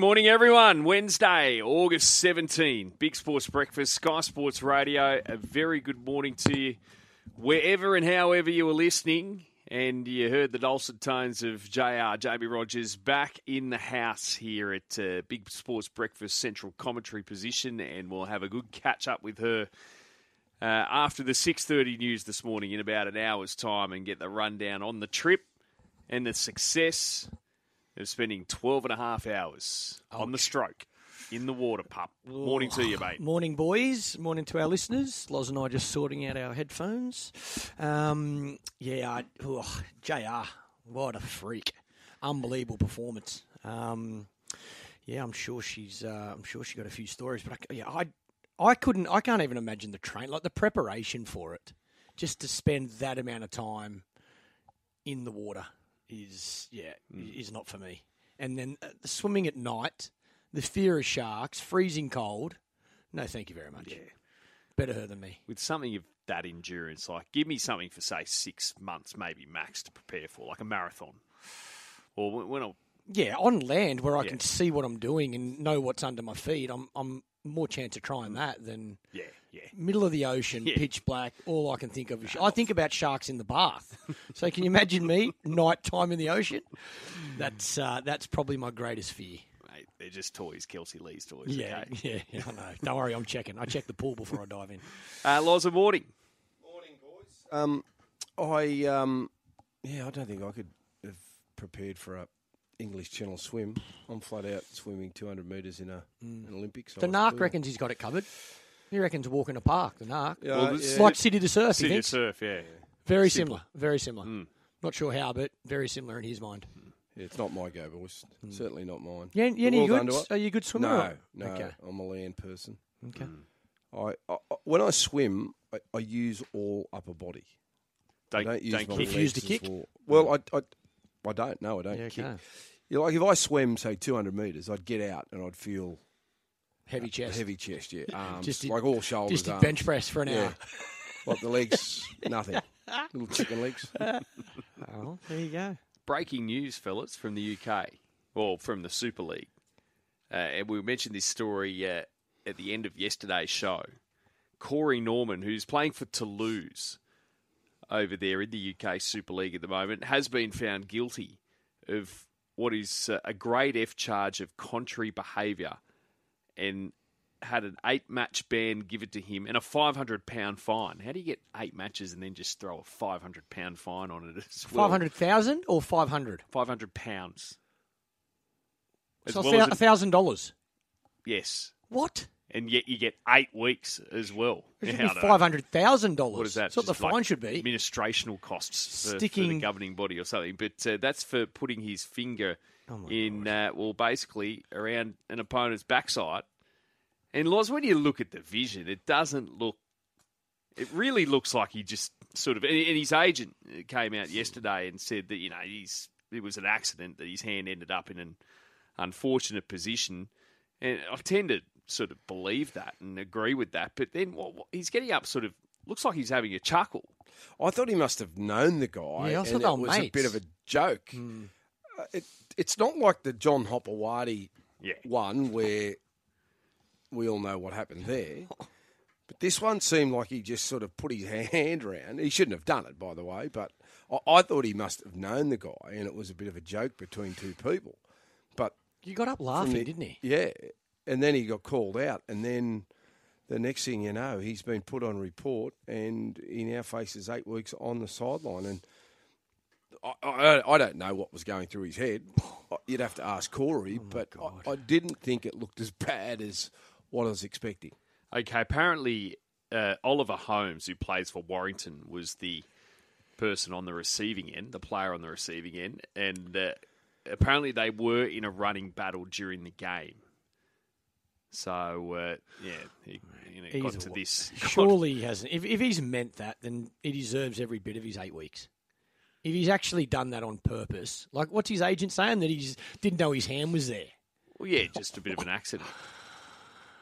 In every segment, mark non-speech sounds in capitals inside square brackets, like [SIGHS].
Good morning, everyone. Wednesday, August 17, Big Sports Breakfast, Sky Sports Radio. A very good morning to you, wherever and however you were listening. And you heard the dulcet tones of JR, Jaimee Rogers, back in the house here at uh, Big Sports Breakfast Central Commentary position. And we'll have a good catch up with her uh, after the 6.30 news this morning in about an hour's time and get the rundown on the trip and the success of spending 12 and a half hours on the stroke in the water pup. Morning to you, mate. Morning, boys. Morning to our listeners. Loz and I just sorting out our headphones. Um, yeah, I, oh, JR, what a freak. Unbelievable performance. Um, yeah, I'm sure she's. Uh, I'm sure she got a few stories, but I, yeah, I, I couldn't. I can't even imagine the train, like the preparation for it, just to spend that amount of time in the water is yeah is not for me. And then uh, swimming at night, the fear of sharks, freezing cold. No, thank you very much. Yeah. Better her than me. With something of that endurance, like give me something for, say, six months, maybe max, to prepare for, like a marathon. Or when- when I Yeah, on land where I Yeah. can see what I'm doing and know what's under my feet, I'm I'm more chance of trying that than Yeah, yeah. middle of the ocean, Yeah. pitch black. All I can think of is I think about sharks in the bath. [LAUGHS] so can you imagine me night time in the ocean? That's uh, that's probably my greatest fear. Mate, they're just toys, Kelsey Lee's toys. Yeah, Okay. [LAUGHS] yeah, yeah, I know. Don't worry, I'm checking. I check the pool before I dive in. [LAUGHS] Uh, Loza Morning. Morning, boys. Um, I um, yeah, I don't think I could have prepared for a English Channel swim. I'm flat out swimming 200 metres in a an Olympics. The Narc reckons he's got it covered. He reckons walk in the park. The Narc, Yeah, Well, yeah. like City to Surf. City he to surf, yeah. very Simple. similar. Very similar. Mm. Not sure how, but very similar in his mind. Yeah, it's not my go, boys. Certainly not mine. Yeah, yeah. But you good? to it. Are you a good swimmer? No, no, Okay. I'm a land person. Okay. I, I I- when I swim, I, I use all upper body. I Don't, don't use don't my kick. Refuse legs to as kick? Well, well I, I I don't. No, I don't Yeah, kick. okay. Yeah, like if I swam say 200 metres, I'd get out and I'd feel Heavy chest. heavy chest. Yeah, arms, Just did- like all shoulders. Just did arms. bench press for an Yeah. hour. [LAUGHS] Like the legs, nothing. Little chicken legs. [LAUGHS] Oh, there you go. Breaking news, fellas, from the UK, or from the Super League. Uh, and we mentioned this story uh, at the end of yesterday's show. Corey Norman, who's playing for Toulouse over there in the UK Super League at the moment, has been found guilty of what is uh, a grade F charge of contrary behaviour and had an eight match ban given to him and a £500 fine. How do you get eight matches and then just throw a £500 fine on it as well? Five hundred thousand or five hundred? five hundred pounds. As So well a thousand dollars. yes, What? and yet you get eight weeks as well. It should be five hundred thousand dollars. What is that? That's what the Just like fine should be. Administrational costs for, for the governing body or something. But uh, that's for putting his finger Oh in, uh, well, basically around an opponent's backside. And Loz, when you look at the vision, it doesn't look. It really looks like he just sort of. And and his agent came out yesterday and said that you know he's it was an accident that his hand ended up in an unfortunate position, and I tend to sort of believe that and agree with that. But then what, what- he's getting up, sort of looks like he's having a chuckle. I thought he must have known the guy. Yeah, I thought and it were was a bit of a joke. Uh, it, it's not like the John Hopoate Yeah. one where we all know what happened there. But this one seemed like he just sort of put his hand around. He shouldn't have done it, by the way. But I, I thought he must have known the guy, and it was a bit of a joke between two people. But You got up laughing, the- didn't he? Yeah, and then he got called out, and then the next thing you know, he's been put on report, and he now faces eight weeks on the sideline. And I, I, I don't know what was going through his head. You'd have to ask Corey, oh but I, I didn't think it looked as [LAUGHS] bad as what I was expecting. Okay, apparently uh, Oliver Holmes, who plays for Warrington, was the person on the receiving end, the player on the receiving end, and uh, apparently they were in a running battle during the game. So uh, yeah, he, you know, got to way. this. [LAUGHS] Surely he hasn't. If, if he's meant that, then he deserves every bit of his eight weeks. If he's actually done that on purpose, like what's his agent saying that he didn't know his hand was there? Well, yeah, just a bit of an accident.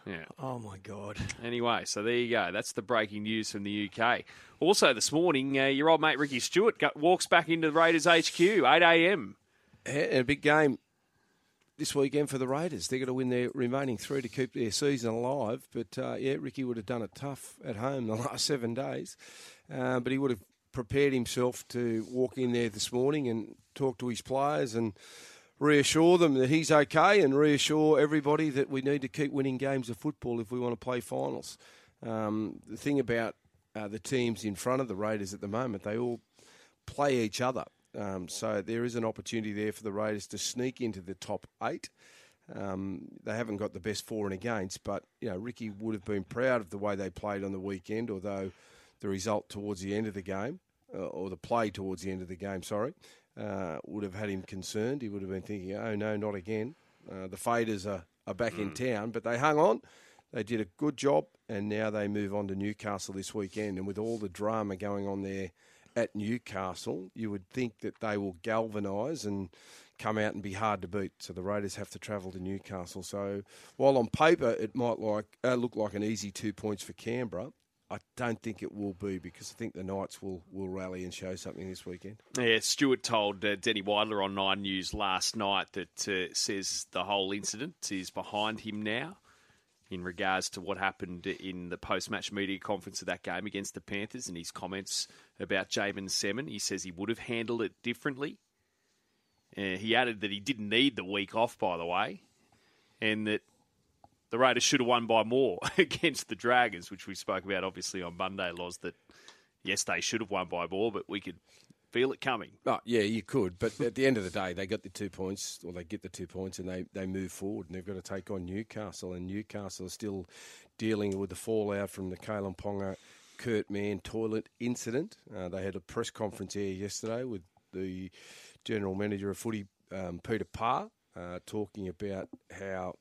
Yeah. Oh my god! Anyway, so there you go. That's the breaking news from the UK. Also, this morning, uh, your old mate Ricky Stuart got, walks back into the Raiders HQ, 8 a.m. Yeah, and a big game this weekend for the Raiders. They're going to win their remaining three to keep their season alive. But uh, yeah, Ricky would have done it tough at home the [LAUGHS] last seven days. Uh, but he would have prepared himself to walk in there this morning and talk to his players and reassure them that he's okay and reassure everybody that we need to keep winning games of football if we want to play finals. Um, the thing about uh, the teams in front of the Raiders at the moment, they all play each other. Um, so there is an opportunity there for the Raiders to sneak into the top eight. Um, they haven't got the best for and against, but you know Ricky would have been proud of the way they played on the weekend. Although the result towards the end of the game, uh, or the play towards the end of the game, sorry, uh, would have had him concerned. He would have been thinking, "Oh no, not again." Uh, the Faders are, are back mm. in town, but they hung on. They did a good job, and now they move on to Newcastle this weekend. And with all the drama going on there at Newcastle, you would think that they will galvanise and come out and be hard to beat. So the Raiders have to travel to Newcastle. So while on paper it might like uh, look like an easy two points for Canberra, I don't think it will be because I think the Knights will, will rally and show something this weekend. Yeah, Stuart told uh, Danny Weidler on Nine News last night that uh, says the whole incident is behind him now in regards to what happened in the post-match media conference of that game against the Panthers and his comments about Jaeman Salmon. He says he would have handled it differently. Uh, he added that he didn't need the week off, by the way, and that the Raiders should have won by more [LAUGHS] against the Dragons, which we spoke about obviously on Monday, Loz, that yes, they should have won by more, but we could feel it coming. Oh, yeah, you could. But at the end of the day, they got the two points, or they get the two points, and they, they move forward. And they've got to take on Newcastle. And Newcastle are still dealing with the fallout from the Kalyn Ponga Kurt Mann toilet incident. Uh, they had a press conference here yesterday with the general manager of footy, um, Peter Parr, uh, talking about how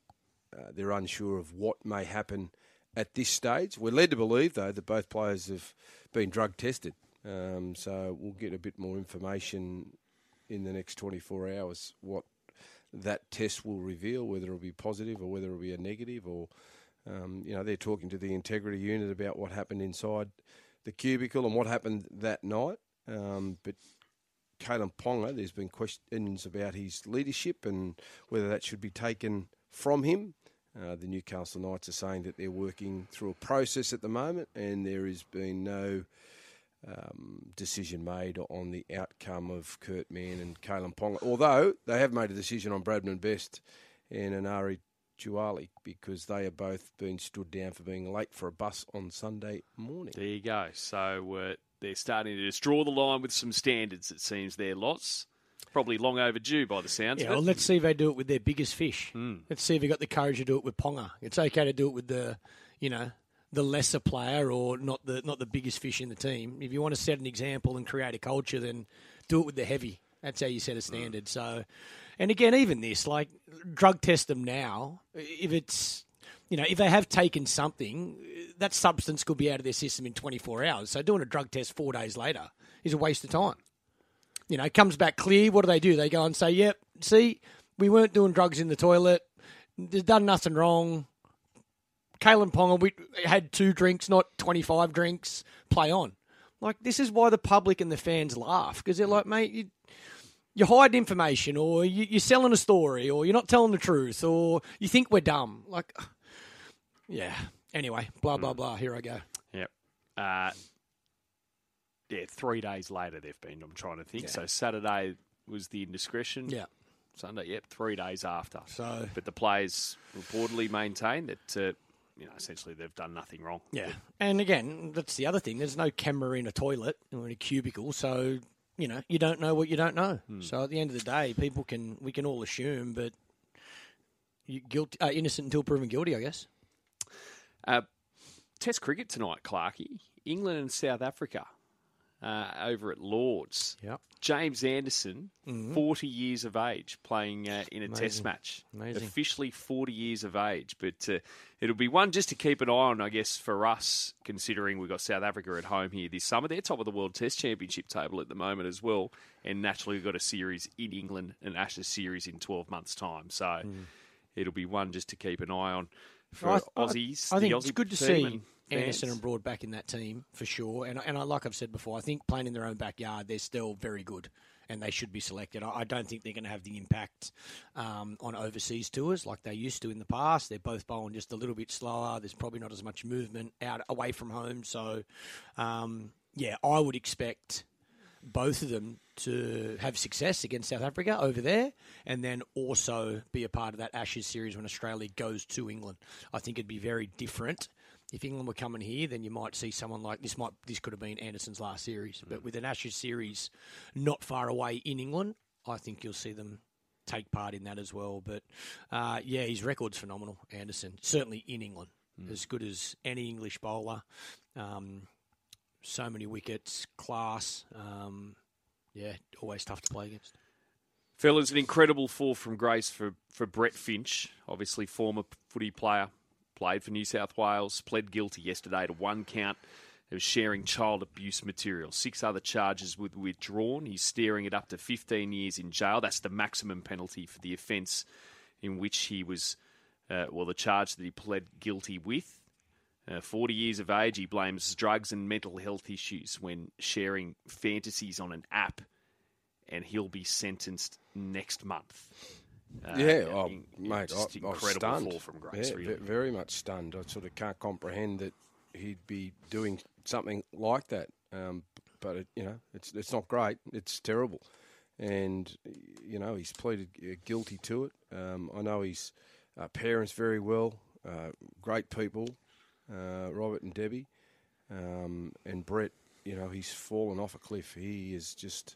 uh, they're unsure of what may happen at this stage. We're led to believe, though, that both players have been drug tested. Um, so we'll get a bit more information in the next 24 hours what that test will reveal, whether it'll be positive or whether it'll be a negative. Or, um, you know, they're talking to the integrity unit about what happened inside the cubicle and what happened that night. Um, but Kalyn Ponga, there's been questions about his leadership and whether that should be taken from him. Uh, the Newcastle Knights are saying that they're working through a process at the moment, and there has been no um, decision made on the outcome of Kurt Mann and Kalyn Ponga. Although they have made a decision on Bradman Best and Enari Tuala because they have both been stood down for being late for a bus on Sunday morning. There you go. So uh, they're starting to just draw the line with some standards, it seems, there, lots. Probably long overdue by the sounds yeah, of it. Well, let's see if they do it with their biggest fish. Mm. Let's see if they got the courage to do it with Ponga. It's okay to do it with the, you know, the lesser player or not the not the biggest fish in the team. If you want to set an example and create a culture, then do it with the heavy. That's how you set a standard. Mm. So, and again, even this, like drug test them now. If it's you know, if they have taken something, that substance could be out of their system in 24 hours. So doing a drug test four days later is a waste of time. You know, it comes back clear. What do they do? They go and say, "Yep, see, we weren't doing drugs in the toilet. They've done nothing wrong." Kalyn Ponga, we had two drinks, not 25 drinks. Play on. Like, this is why the public and the fans laugh because they're like, mate, you, you're hiding information or you, you're selling a story or you're not telling the truth or you think we're dumb. Like, [SIGHS] yeah. Anyway, blah, blah, blah. Here I go. Yep. Uh, yeah, three days later they've been, I'm trying to think. Yeah. So Saturday was the indiscretion. Yeah. Sunday, yep, three days after. So, But the players reportedly maintain that, uh, you know, essentially they've done nothing wrong. yeah. And again, that's the other thing. There's no camera in a toilet or in a cubicle. So, you know, you don't know what you don't know. So at the end of the day, people can, we can all assume, but you guilty, uh, innocent until proven guilty, I guess. Uh, test cricket tonight, Clarkey. England and South Africa uh, over at Lords. Yep. James Anderson, 40 years of age, playing uh, in a test match. Amazing. Officially 40 years of age. But uh, it'll be one just to keep an eye on, I guess, for us, considering we've got South Africa at home here this summer. They're top of the World Test Championship table at the moment as well. And naturally, we've got a series in England, an Ashes series in 12 months' time. So it'll be one just to keep an eye on for I, I- Aussies. I, think the it's good to see. Anderson and Broad back in that team for sure. And and I, like I've said before, I think playing in their own backyard, they're still very good. and they should be selected. I, I don't think they're going to have the impact um, on overseas tours like they used to in the past. They're both bowling just a little bit slower. There's probably not as much movement out away from home. So, um, yeah, I would expect both of them to have success against South Africa over there, and then also be a part of that Ashes series when Australia goes to England. I think it'd be very different. If England were coming here, then you might see someone like this. Might this could have been Anderson's last series, but with an Ashes series not far away in England, I think you'll see them take part in that as well. But uh, yeah, his record's phenomenal. Anderson certainly in England, as good as any English bowler. Um, so many wickets, class. Um, yeah, always tough to play against. Fellas, an incredible fall from grace for, for Brett Finch, obviously former footy player, played for New South Wales, pled guilty yesterday to one count of sharing child abuse material. Six other charges were withdrawn. He's staring at up to 15 years in jail. That's the maximum penalty for the offence in which he was, uh, well, the charge that he pled guilty with. Uh, 40 years of age, he blames drugs and mental health issues when sharing fantasies on an app, and he'll be sentenced next month. Uh, yeah, oh, in- mate, I, I was stunned. fall from grace. Yeah, really. very much stunned. I sort of can't comprehend that he'd be doing something like that. Um, but it, you know, it's it's not great. It's terrible, and you know he's pleaded uh, guilty to it. Um, I know his uh, parents very well, uh, great people, uh, Robert and Debbie, um, and Brett. You know, he's fallen off a cliff. He is just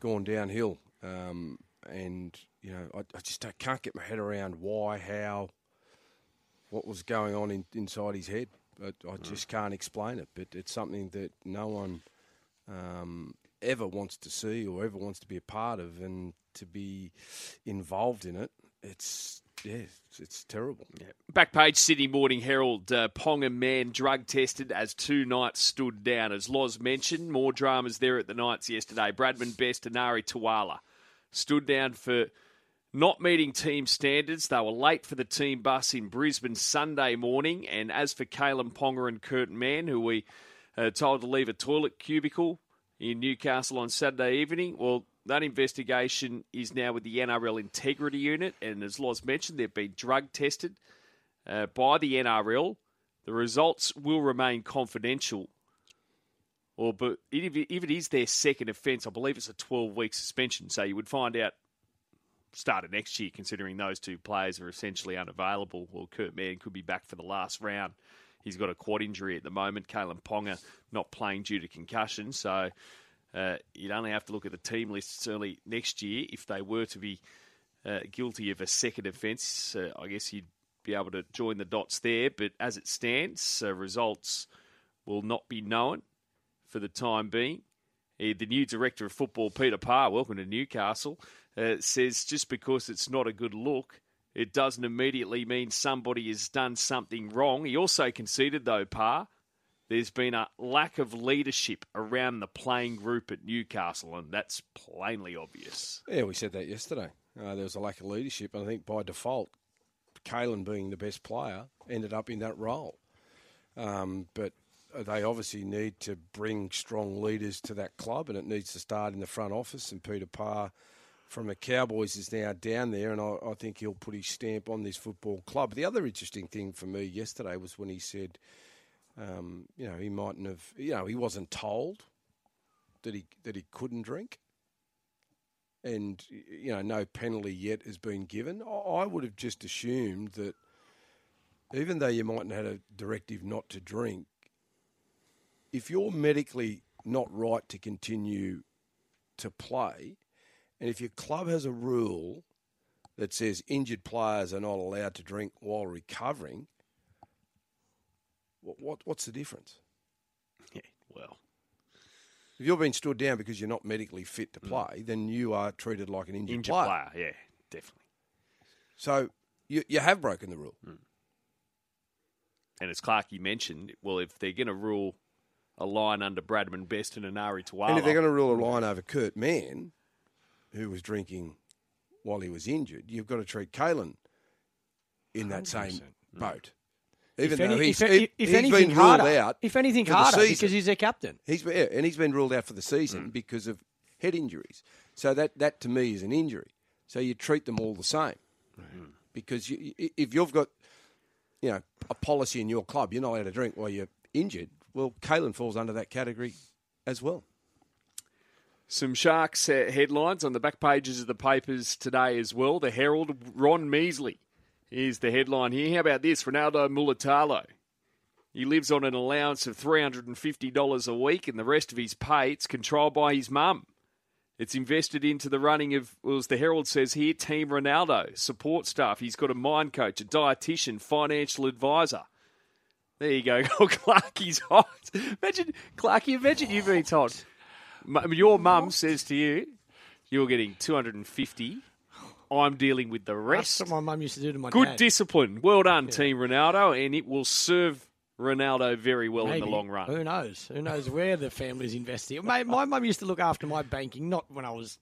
gone downhill. Um, and you know, I, I just I can't get my head around why, how, what was going on in, inside his head. I, I just can't explain it. But it's something that no one um, ever wants to see or ever wants to be a part of, and to be involved in it. It's yeah, it's, it's terrible. Back page Sydney Morning Herald. Uh, Ponga man drug tested as two Knights stood down. As Loz mentioned, more dramas there at the Knights yesterday. Bradman Best and Ari Tuala stood down for not meeting team standards. They were late for the team bus in Brisbane Sunday morning. And as for Kalyn Ponga and Curtin Mann, who we uh, told to leave a toilet cubicle in Newcastle on Saturday evening, well, that investigation is now with the NRL Integrity Unit. And as Loz mentioned, they've been drug tested uh, by the NRL. The results will remain confidential. Or, but if it is their second offence, I believe it's a 12 week suspension. So you would find out start of next year, considering those two players are essentially unavailable. Well, Kurt Mann could be back for the last round. He's got a quad injury at the moment. Kalyn Ponga not playing due to concussion. So uh, you'd only have to look at the team lists early next year if they were to be uh, guilty of a second offence. Uh, I guess you'd be able to join the dots there. But as it stands, uh, results will not be known for the time being. Uh, the new director of football, Peter Parr, welcome to Newcastle, uh, says just because it's not a good look, it doesn't immediately mean somebody has done something wrong. He also conceded, though, Parr, there's been a lack of leadership around the playing group at Newcastle, and that's plainly obvious. Yeah, we said that yesterday. Uh, there was a lack of leadership, and I think by default, Kalyn being the best player ended up in that role. Um, but they obviously need to bring strong leaders to that club, and it needs to start in the front office. And Peter Parr from the Cowboys is now down there, and I, I think he'll put his stamp on this football club. The other interesting thing for me yesterday was when he said, um, you know, he mightn't have, you know, he wasn't told that he that he couldn't drink and you know no penalty yet has been given. I I would have just assumed that even though you mightn't have had a directive not to drink, if you're medically not right to continue to play, and if your club has a rule that says injured players are not allowed to drink while recovering, what, what what's the difference? Yeah, well, If you're being stood down because you're not medically fit to mm. play, then you are treated like an injured, injured player. player, yeah, definitely. So you, you have broken the rule. Mm. And as Clarkey mentioned, well, if they're going to rule a line under Bradman Best and Enari Tuala, And if they're going to rule a line over Kurt Mann, who was drinking while he was injured, you've got to treat Kalyn in that same mm. boat. Even if, though he's, if, he- if he's anything been ruled harder, out, if anything harder, season. because he's their captain. he's yeah, and he's been ruled out for the season mm. because of head injuries. So that, that to me is an injury. So you treat them all the same. Mm. Because you, if you've got, you know, a policy in your club, you're not allowed to drink while you're injured. Well, Kalyn falls under that category as well. Some Sharks uh, headlines on the back pages of the papers today as well. The Herald, Ron Measley is the headline here. How about this? Ronaldo Mulitalo. He lives on an allowance of $350 a week, and the rest of his pay it's controlled by his mum. It's invested into the running of, well, as the Herald says here, Team Ronaldo, support staff. He's got a mind coach, a dietitian, financial advisor. There you go. [LAUGHS] Oh, hot. Imagine, Clarkie, imagine you being told, "Mum, your mum says to you, you're getting 250. I'm dealing with the rest. That's what my mum used to do to my Good dad. discipline. Well done, Team Ronaldo, and it will serve Ronaldo very well in the long run. Who knows? Who knows where the family's investing? My, my mum used to look after my banking, not when I was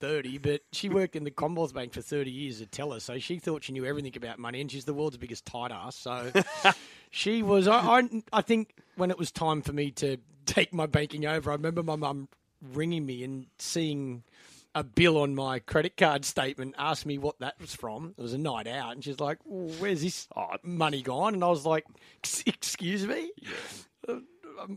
30, but she worked in the Commonwealth Bank for 30 years at Teller, so she thought she knew everything about money, and she's the world's biggest tight ass. So [LAUGHS] she was, I, I, I think when it was time for me to take my banking over, I remember my mum ringing me and seeing a bill on my credit card statement, asked me what that was from. It was a night out, and she's like, "Well, "Where's this Oh. money gone?" And I was like, "Excuse me." Uh,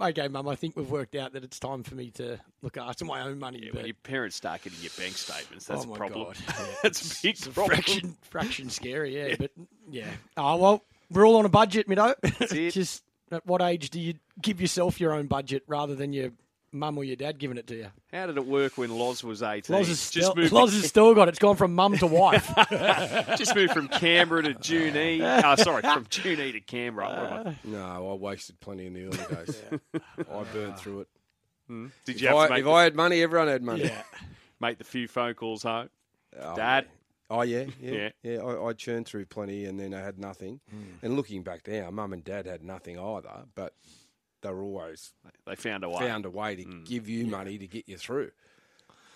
Okay, Mum. I think we've worked out that it's time for me to look after my own money. When but your parents start getting your bank statements, that's Oh a problem. God. [LAUGHS] Yeah. that's a big problem. fraction, fraction scary. [LAUGHS] Yeah, but yeah. Oh well, we're all on a budget, Mido. it. [LAUGHS] Just at what age do you give yourself your own budget rather than your mum or your dad giving it to you? How did it work when Loz was 18? Loz has just, still, Loz has still got it. It's gone from mum to wife. [LAUGHS] just moved from Canberra to Junee. Oh, sorry, from Junee to Canberra. What am I- No, I wasted plenty in the early days. [LAUGHS] I burned through it. Hmm. Did If, you have to I, make, if the, I had money, everyone had money. yeah. make the few phone calls home? Oh, Dad, Oh yeah, yeah, [LAUGHS] Yeah. yeah. I, I churned through plenty, and then I had nothing. Hmm. And looking back now, mum and dad had nothing either, but they were always they found a way. found a way to hmm. give you money to get you through.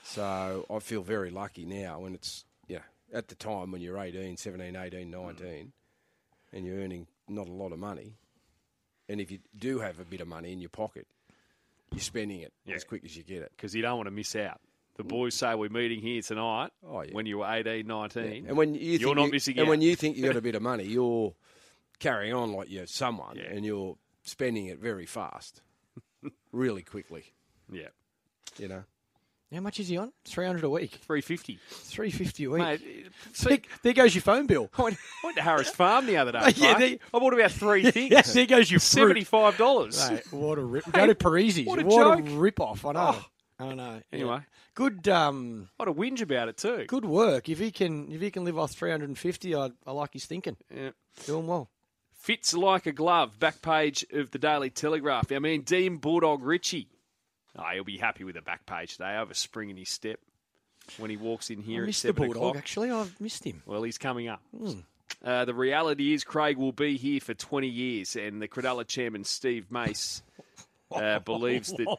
So I feel very lucky now when it's yeah at the time when you're 18, 17, 18, hmm. 19 and you're earning not a lot of money. And if you do have a bit of money in your pocket, you're spending it Yeah. as quick as you get it. because you don't want to miss out. The boys say we're meeting here tonight Oh, yeah. when you were 18, 19. And when you You're think not you- missing and out. when you [LAUGHS] think you've got a bit of money, you're carrying on like you're someone, Yeah. and you're spending it very fast, really quickly. Yeah. You know, How much is he on? Three hundred a week. 350. Three fifty a week. Mate, there, there goes your phone bill. I went, I went to Harris Farm the other [LAUGHS] day. Yeah, Clark. they- I bought about three [LAUGHS] things. Yeah, there goes your fruit. $75. Mate, what a rip! Go to Parisi's. what What a a, joke. rip off! I know. Oh. I don't know. Yeah. Anyway. good. Um, What a whinge about it, too. good work. If he can, if he can live off three hundred and fifty, I, I like his thinking. Yeah. Doing well. Fits like a glove. Back page of the Daily Telegraph. I mean, Dean Bulldog Ritchie. Oh, he'll be happy with the back page today. I have a spring in his step when he walks in here I missed the bulldog. o'clock. Actually, I've missed him. Well, he's coming up. Uh, the reality is Craig will be here for 20 years, and the Cronulla chairman, Steve Mace, [LAUGHS] uh, believes that...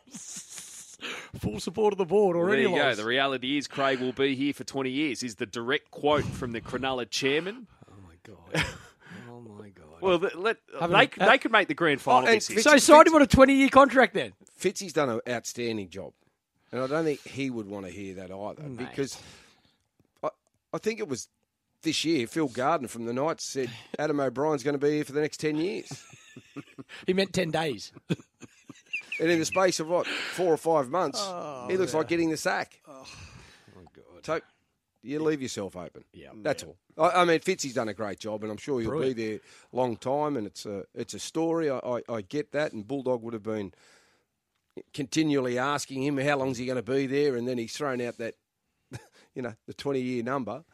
Full support of the board There already. you go. The reality is Craig will be here for 20 years, is the direct quote from the Cronulla chairman. [LAUGHS] oh my god. [LAUGHS] Oh my god. Well, the, let, Haven't they, they- uh, could- they could make the grand final oh, and this year. so signed him on a twenty-year contract then. Fitzy's done an outstanding job, and I don't think he would want to hear that either Mate. because I, I think it was this year Phil Gardner from the Knights said Adam O'Brien's going to be here for the next ten years, [LAUGHS] He meant ten days. And in the space of what four or five months, he looks like getting the sack. Oh my god. So you leave yourself open. Yeah. That's all. I, I mean, Fitzy's done a great job, and I'm sure he'll Brilliant. be there a long time. And it's a it's a story. I, I, I get that. And Bulldog would have been continually asking him how long's he going to be there, and then he's thrown out that [LAUGHS] you know the 20 year number.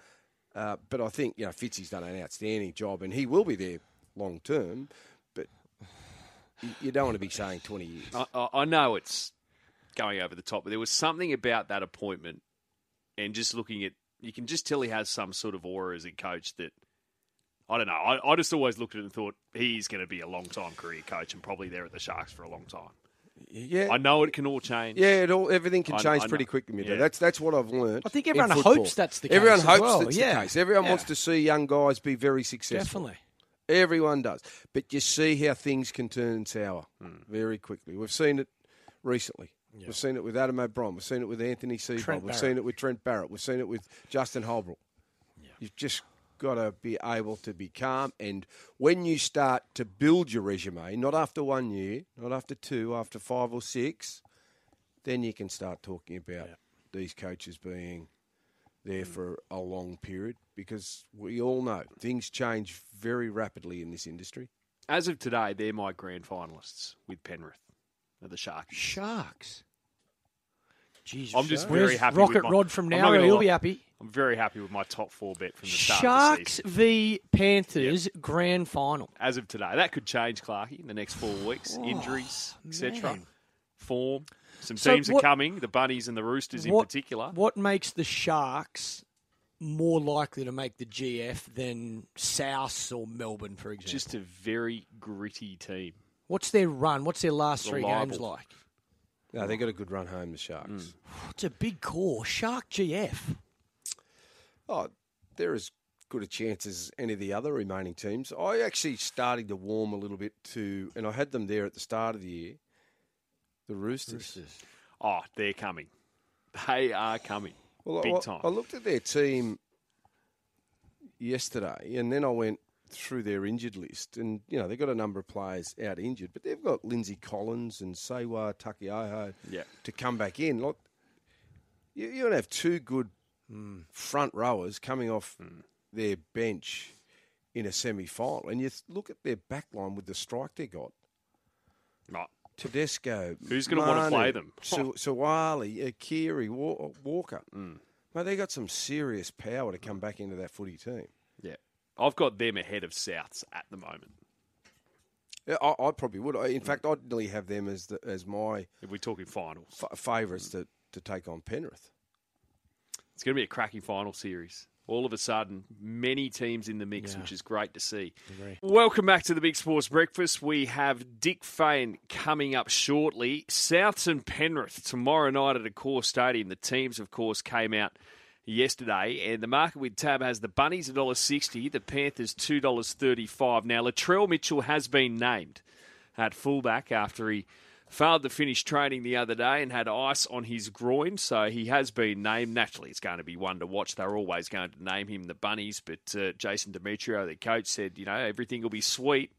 Uh, but I think you know Fitzy's done an outstanding job, and he will be there long term. But you, you don't want to be saying 20 years. I, I- I know it's going over the top, but there was something about that appointment and just looking at, you can just tell he has some sort of aura as a coach that, I don't know. I, I just always looked at it and thought he's going to be a long time career coach and probably there at the Sharks for a long time. Yeah, I know it can all change. Yeah, it all everything can I- change I pretty quickly. Mido. Yeah. That's that's what I've learned. I think everyone hopes that's the case Everyone as hopes well. that's Yeah. the case. Everyone Yeah. wants to see young guys be very successful. Definitely. Everyone does. But you see how things can turn sour Hmm. very quickly. We've seen it recently We've seen it with Adam O'Brien. We've seen it with Anthony Seibold. We've seen it with Trent Barrett. We've seen it with Justin Holbrook. You've just got to be able to be calm. And when you start to build your resume, not after one year, not after two, after five or six, then you can start talking about these coaches being there mm. for a long period because we all know things change very rapidly in this industry. As of today, they're my grand finalists with Penrith, of the Sharks. Sharks. Jeez, I'm just Sharks. very Where's happy Rocket with my- Rod from now. gonna He'll lie. be happy. I'm very happy with my top four bet from the start of the Sharks season. v Panthers grand final. As of today, that could change, Clarky, in the next four weeks. Oh, Injuries, etc. Oh. Form. Some So teams what- are coming. The Bunnies and the Roosters in particular. What makes the Sharks more likely to make the GF than South or Melbourne, for example? Just a very gritty team. What's their run? What's their last three games like? No, they got a good run home, the Sharks. Mm. [SIGHS] It's a big core. Shark GF. Oh, they're as good a chance as any of the other remaining teams. I actually started to warm a little bit to, and I had them there at the start of the year. The Roosters. Oh, they're coming. They are coming. Well, Big I, time. I looked at their team yesterday, and then I went through their injured list, and you know they've got a number of players out injured, but they've got Lindsay Collins and Sewa Taukeiaho Yeah. to come back in. Like you, you're gonna have two good Hmm. front rowers coming off their bench in a semi-final, and you look at their back line with the strike they got. Right. Tedesco. Who's gonna wanna play them? Su- Suaalii, Akiri, Wa- Walker. Hmm. Mate, they got some serious power to come back into that footy team. Yeah. I've got them ahead of Souths at the moment. Yeah, I, I probably would. I- In fact, I'd nearly have them as the, as my If we're talking finals. f- favourites to, to take on Penrith. It's going to be a cracking final series. All of a sudden, many teams in the mix, Yeah. which is great to see. Welcome back to the Big Sports Breakfast. We have Dick Fain coming up shortly. Souths and Penrith tomorrow night at Accor Stadium. The teams, of course, came out yesterday, and the market with tab has the Bunnies $1.60, the Panthers $2.35. Now, Latrell Mitchell has been named at fullback after he failed to finish training the other day and had ice on his groin, so he has been named. Naturally, it's going to be one to watch. They're always going to name him the Bunnies, but uh, Jason Demetriou, the coach, said, you know, everything will be sweet.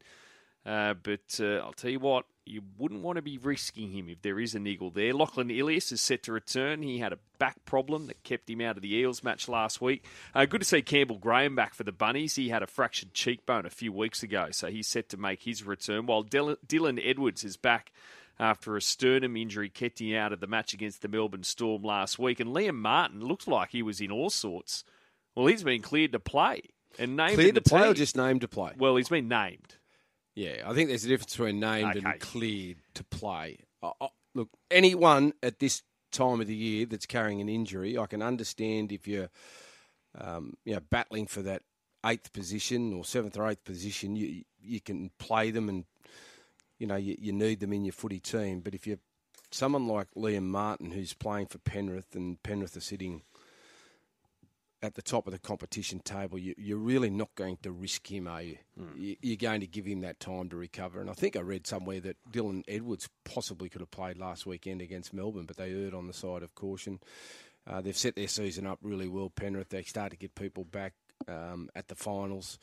Uh, but uh, I'll tell you what, you wouldn't want to be risking him if there is a niggle there. Lachlan Ilias is set to return. He had a back problem that kept him out of the Eels match last week. Uh, good to see Campbell Graham back for the Bunnies. He had a fractured cheekbone a few weeks ago, so he's set to make his return. While Dylan, Dylan Edwards is back after a sternum injury kept him out of the match against the Melbourne Storm last week. And Liam Martin looked like he was in all sorts. Well, he's been cleared to play and named Cleared to play or just named to play? Well, he's been named. Yeah, I think there's a difference between named Okay. and cleared to play. I, I, look, anyone at this time of the year that's carrying an injury, I can understand if you're um, you know, battling for that eighth position or seventh or eighth position, you you can play them and you know you, you need them in your footy team. But if you're someone like Liam Martin who's playing for Penrith and Penrith are sitting at the top of the competition table, you, you're really not going to risk him, are you? you? You're going to give him that time to recover. And I think I read somewhere that Dylan Edwards possibly could have played last weekend against Melbourne, but they erred on the side of caution. Uh, they've set their season up really well, Penrith. They start to get people back um, at the finals,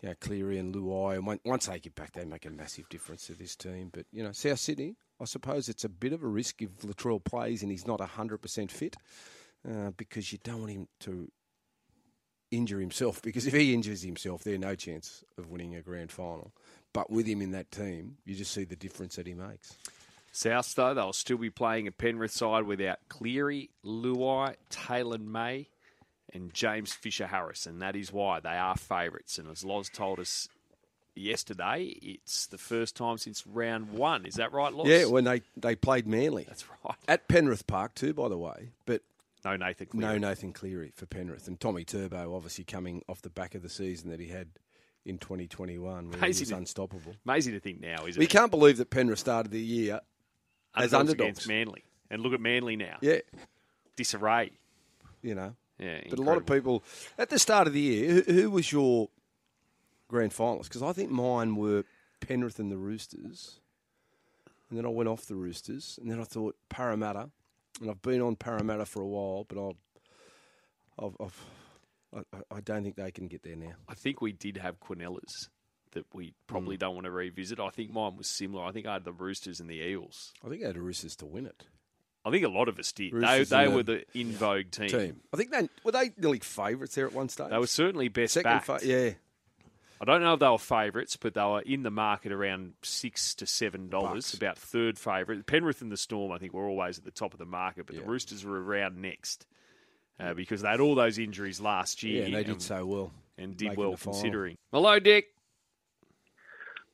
you know, Cleary and Luai. And once they get back, they make a massive difference to this team. But, you know, South Sydney, I suppose it's a bit of a risk if Latrell plays and he's not 100% fit uh, because you don't want him to injure himself [LAUGHS] because if he injures himself, there's no chance of winning a grand final. But with him in that team, you just see the difference that he makes. South, though, they'll still be playing a Penrith side without Cleary, Luai, Taylor May, and James Fisher Harris. And that is why they are favourites. And as Loz told us yesterday, it's the first time since round one. Is that right, Loz? Yeah, when they, they played Manly. That's right. At Penrith Park, too, by the way. But No Nathan Cleary. no Nathan Cleary for Penrith. And Tommy Turbo, obviously, coming off the back of the season that he had in 2021, where he was to- unstoppable. Amazing to think now, isn't We it? can't believe that Penrith started the year as underdogs. against Manly. And look at Manly now. Yeah, Disarray. you know. Yeah, But a lot of people at the start of the year, who, who was your grand finalist? Because I think mine were Penrith and the Roosters. and then I went off the Roosters, and then I thought Parramatta, and I've been on Parramatta for a while, but I've, I've, I've I, I don't think they can get there now. I think we did have Quinellas that we probably mm. don't want to revisit. I think mine was similar. I think I had the Roosters and the Eels. I think I had the Roosters to win it. I think a lot of us did. Roosters they they were the in vogue team. team. I think they were they nearly favourites there at one stage. They were certainly best Second fa- yeah. I don't know if they were favourites, but they were in the market around six to seven dollars, about third favourite. Penrith and the Storm, I think, were always at the top of the market, but yeah. the Roosters were around next uh, because they had all those injuries last year. Yeah, they did so well and did well considering. Hello, Dick.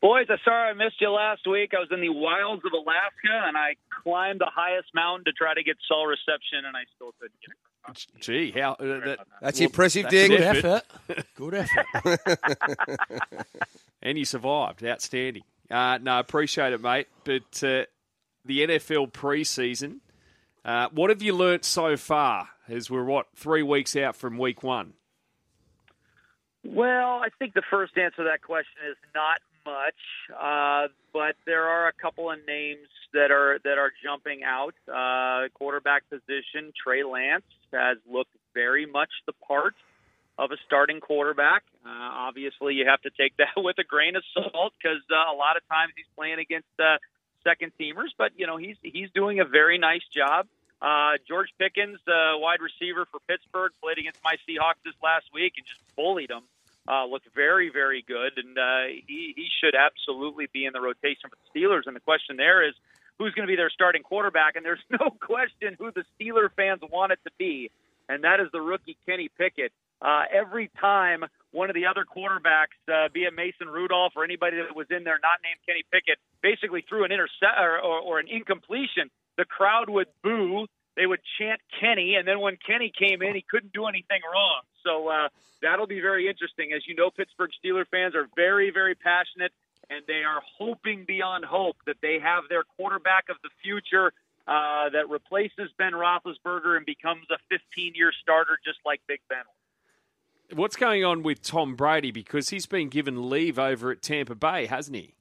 Boys, I'm sorry I missed you last week. I was in the wilds of Alaska and I climbed the highest mountain to try to get cell reception, and I still couldn't get it. Gee, how uh, that, that's well, impressive, Dick. Good effort. Good effort. [LAUGHS] and you survived. Outstanding. Uh, no, appreciate it, mate. But uh, the NFL preseason, uh, what have you learnt so far? As we're what three weeks out from week one. Well, I think the first answer to that question is not much, uh, but there are a couple of names that are that are jumping out. Uh, quarterback position, Trey Lance has looked very much the part of a starting quarterback. Uh, obviously, you have to take [LAUGHS] that with a grain of salt because uh, a lot of times he's playing against uh, second teamers, but you know he's he's doing a very nice job. Uh, George Pickens, uh, wide receiver for Pittsburgh, played against my Seahawks this last week and just bullied them uh, looked very, very good, and uh, he he should absolutely be in the rotation for the Steelers. And the question there is, who's going to be their starting quarterback? And there's [LAUGHS] no question who the Steeler fans want it to be, and that is the rookie Kenny Pickett. Uh, every time one of the other quarterbacks, uh, be it Mason Rudolph or anybody that was in there not named Kenny Pickett, basically threw an intercept or, or, or an incompletion, the crowd would boo they would chant Kenny, and then when Kenny came in, he couldn't do anything wrong. So uh, that'll be very interesting. As you know, Pittsburgh Steeler fans are very, very passionate, and they are hoping beyond hope that they have their quarterback of the future uh, that replaces Ben Roethlisberger and becomes a 15-year starter, just like Big Ben. What's going on with Tom Brady? Because he's been given leave over at Tampa Bay, hasn't he?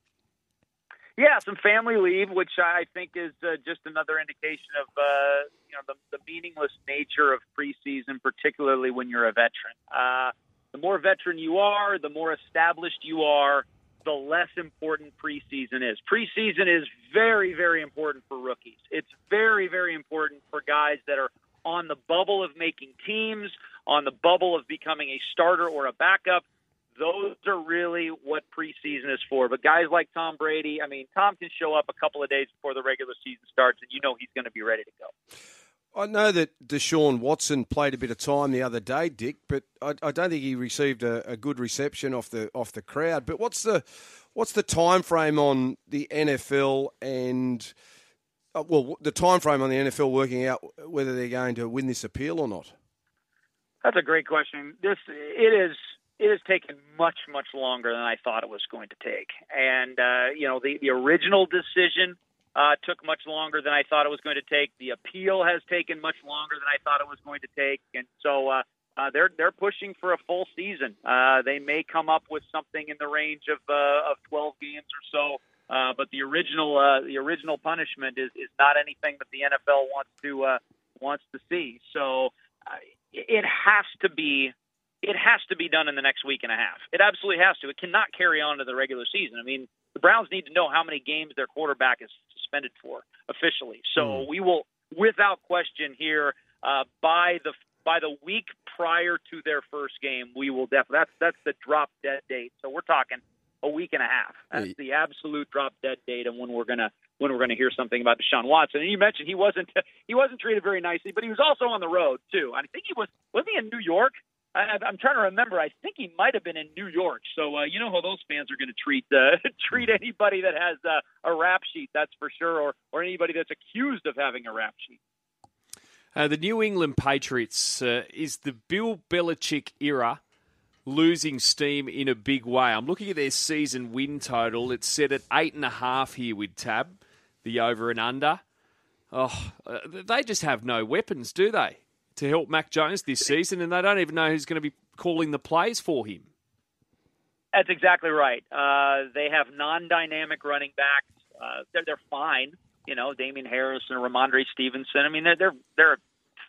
Yeah, some family leave, which I think is uh, just another indication of uh, you know the, the meaningless nature of preseason, particularly when you're a veteran. Uh, the more veteran you are, the more established you are, the less important preseason is. Preseason is very, very important for rookies. It's very, very important for guys that are on the bubble of making teams, on the bubble of becoming a starter or a backup those are really what preseason is for. But guys like Tom Brady, I mean, Tom can show up a couple of days before the regular season starts, and you know he's going to be ready to go. I know that Deshaun Watson played a bit of time the other day, Dick, but I, I don't think he received a, a, good reception off the off the crowd. But what's the what's the time frame on the NFL and uh, well, the time frame on the NFL working out whether they're going to win this appeal or not? That's a great question. This it is it has taken much much longer than I thought it was going to take. And uh, you know, the the original decision uh, took much longer than I thought it was going to take. The appeal has taken much longer than I thought it was going to take. And so uh, uh, they're they're pushing for a full season. Uh, they may come up with something in the range of uh, of 12 games or so. Uh, but the original uh, the original punishment is, is not anything that the NFL wants to uh, wants to see. So uh, it has to be it has to be done in the next week and a half. It absolutely has to. It cannot carry on to the regular season. I mean, the Browns need to know how many games their quarterback is suspended for officially. So mm. we will, without question, here uh, by the by the week prior to their first game, we will definitely. That's that's the drop dead date. So we're talking a week and a half. That's hey. the absolute drop dead date, and when we're gonna when we're gonna hear something about Deshaun Watson. And you mentioned he wasn't [LAUGHS] he wasn't treated very nicely, but he was also on the road too. I think he was was he in New York I, I'm trying to remember. I think he might have been in New York. So uh, you know how those fans are going to treat uh, [LAUGHS] treat anybody that has uh, a rap sheet. That's for sure, or or anybody that's accused of having a rap sheet. Uh, the New England Patriots uh, is the Bill Belichick era losing steam in a big way. I'm looking at their season win total. It's set at eight and a half here with Tab, the over and under. Oh, uh, they just have no weapons, do they? To help Mac Jones this season, and they don't even know who's going to be calling the plays for him. That's exactly right. Uh, they have non-dynamic running backs. Uh, they're they're fine. You know, Damien Harris and Rhamondre Stevenson. I mean, they're they're they're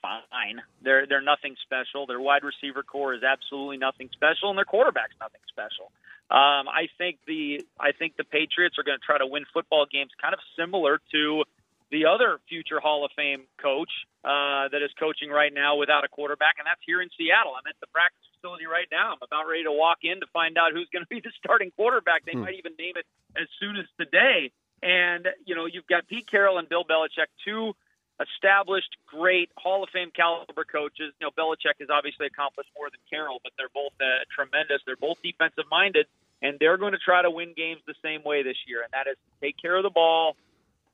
fine. They're they're nothing special. Their wide receiver core is absolutely nothing special, and their quarterback's nothing special. Um, I think the I think the Patriots are going to try to win football games, kind of similar to the other future Hall of Fame coach uh, that is coaching right now without a quarterback, and that's here in Seattle. I'm at the practice facility right now. I'm about ready to walk in to find out who's going to be the starting quarterback. They hmm. might even name it as soon as today. And you know, you've got Pete Carroll and Bill Belichick, two established, great Hall of Fame caliber coaches. You know, Belichick has obviously accomplished more than Carroll, but they're both uh, tremendous. They're both defensive minded, and they're going to try to win games the same way this year, and that is take care of the ball.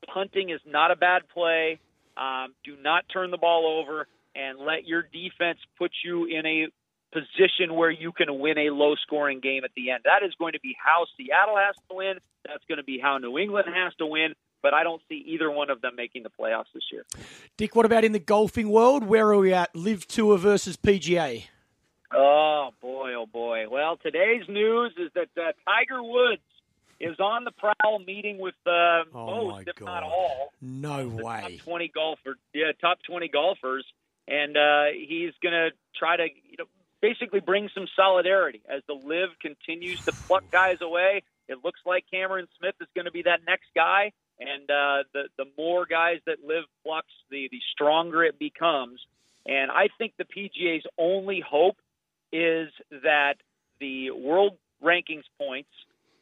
Punting is not a bad play. Um, do not turn the ball over and let your defense put you in a position where you can win a low scoring game at the end. That is going to be how Seattle has to win. That's going to be how New England has to win but I don't see either one of them making the playoffs this year. Dick, what about in the golfing world? Where are we at? LIV Tour versus PGA. Oh boy, oh boy. Well, today's news is that uh, Tiger Woods is on the prowl, meeting with uh, oh most, if God. not all, no way, top twenty golfers. Yeah, top twenty golfers, and uh, he's going to try to you know basically bring some solidarity as the LIV continues to pluck [SIGHS] guys away. It looks like Cameron Smith is going to be that next guy and uh, the the more guys that LIV Flux, the the stronger it becomes. And I think the PGA's only hope is that the world rankings points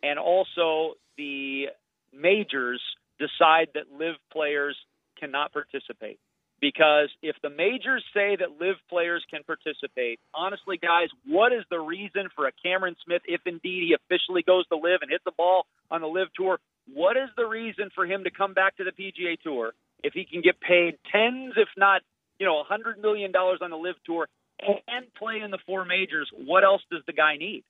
and also the majors decide that LIV players cannot participate. Because if the majors say that LIV players can participate, honestly, guys, what is the reason for a Cameron Smith, if indeed he officially goes to LIV and hit the ball on the LIV tour? What is the reason for him to come back to the PGA Tour if he can get paid tens, if not, you know, a hundred million dollars on the LIV Tour and play in the four majors? What else does the guy need?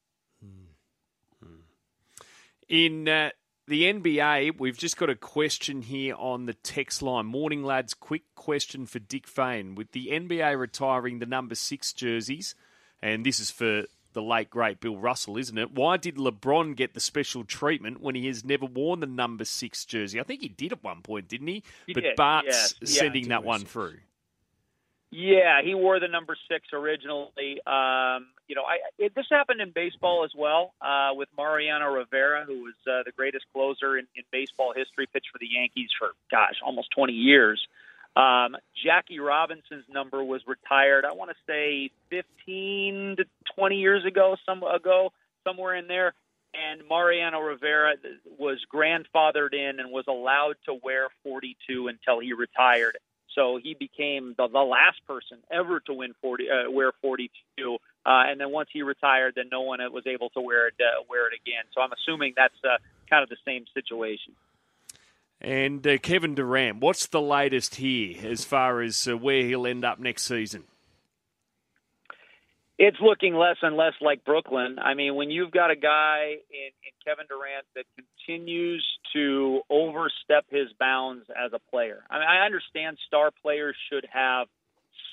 In uh, the NBA, we've just got a question here on the text line. Morning, lads. Quick question for Dick Fain. With the NBA retiring the number six jerseys, and this is for the late great Bill Russell, isn't it? Why did LeBron get the special treatment when he has never worn the number six jersey? I think he did at one point, didn't he? he but did. Bart's yeah. sending yeah, that one through. Yeah, he wore the number six originally. Um, you know, I, it, this happened in baseball as well uh, with Mariano Rivera, who was uh, the greatest closer in, in baseball history, pitched for the Yankees for gosh, almost 20 years. Um, Jackie Robinson's number was retired. I want to say 15 to 20 years ago, some ago, somewhere in there. And Mariano Rivera was grandfathered in and was allowed to wear 42 until he retired. So he became the, the last person ever to win 40, uh, wear 42. Uh, and then once he retired, then no one was able to wear it uh, wear it again. So I'm assuming that's uh, kind of the same situation. And uh, Kevin Durant, what's the latest here as far as uh, where he'll end up next season? It's looking less and less like Brooklyn. I mean, when you've got a guy in, in Kevin Durant that continues to overstep his bounds as a player, I mean, I understand star players should have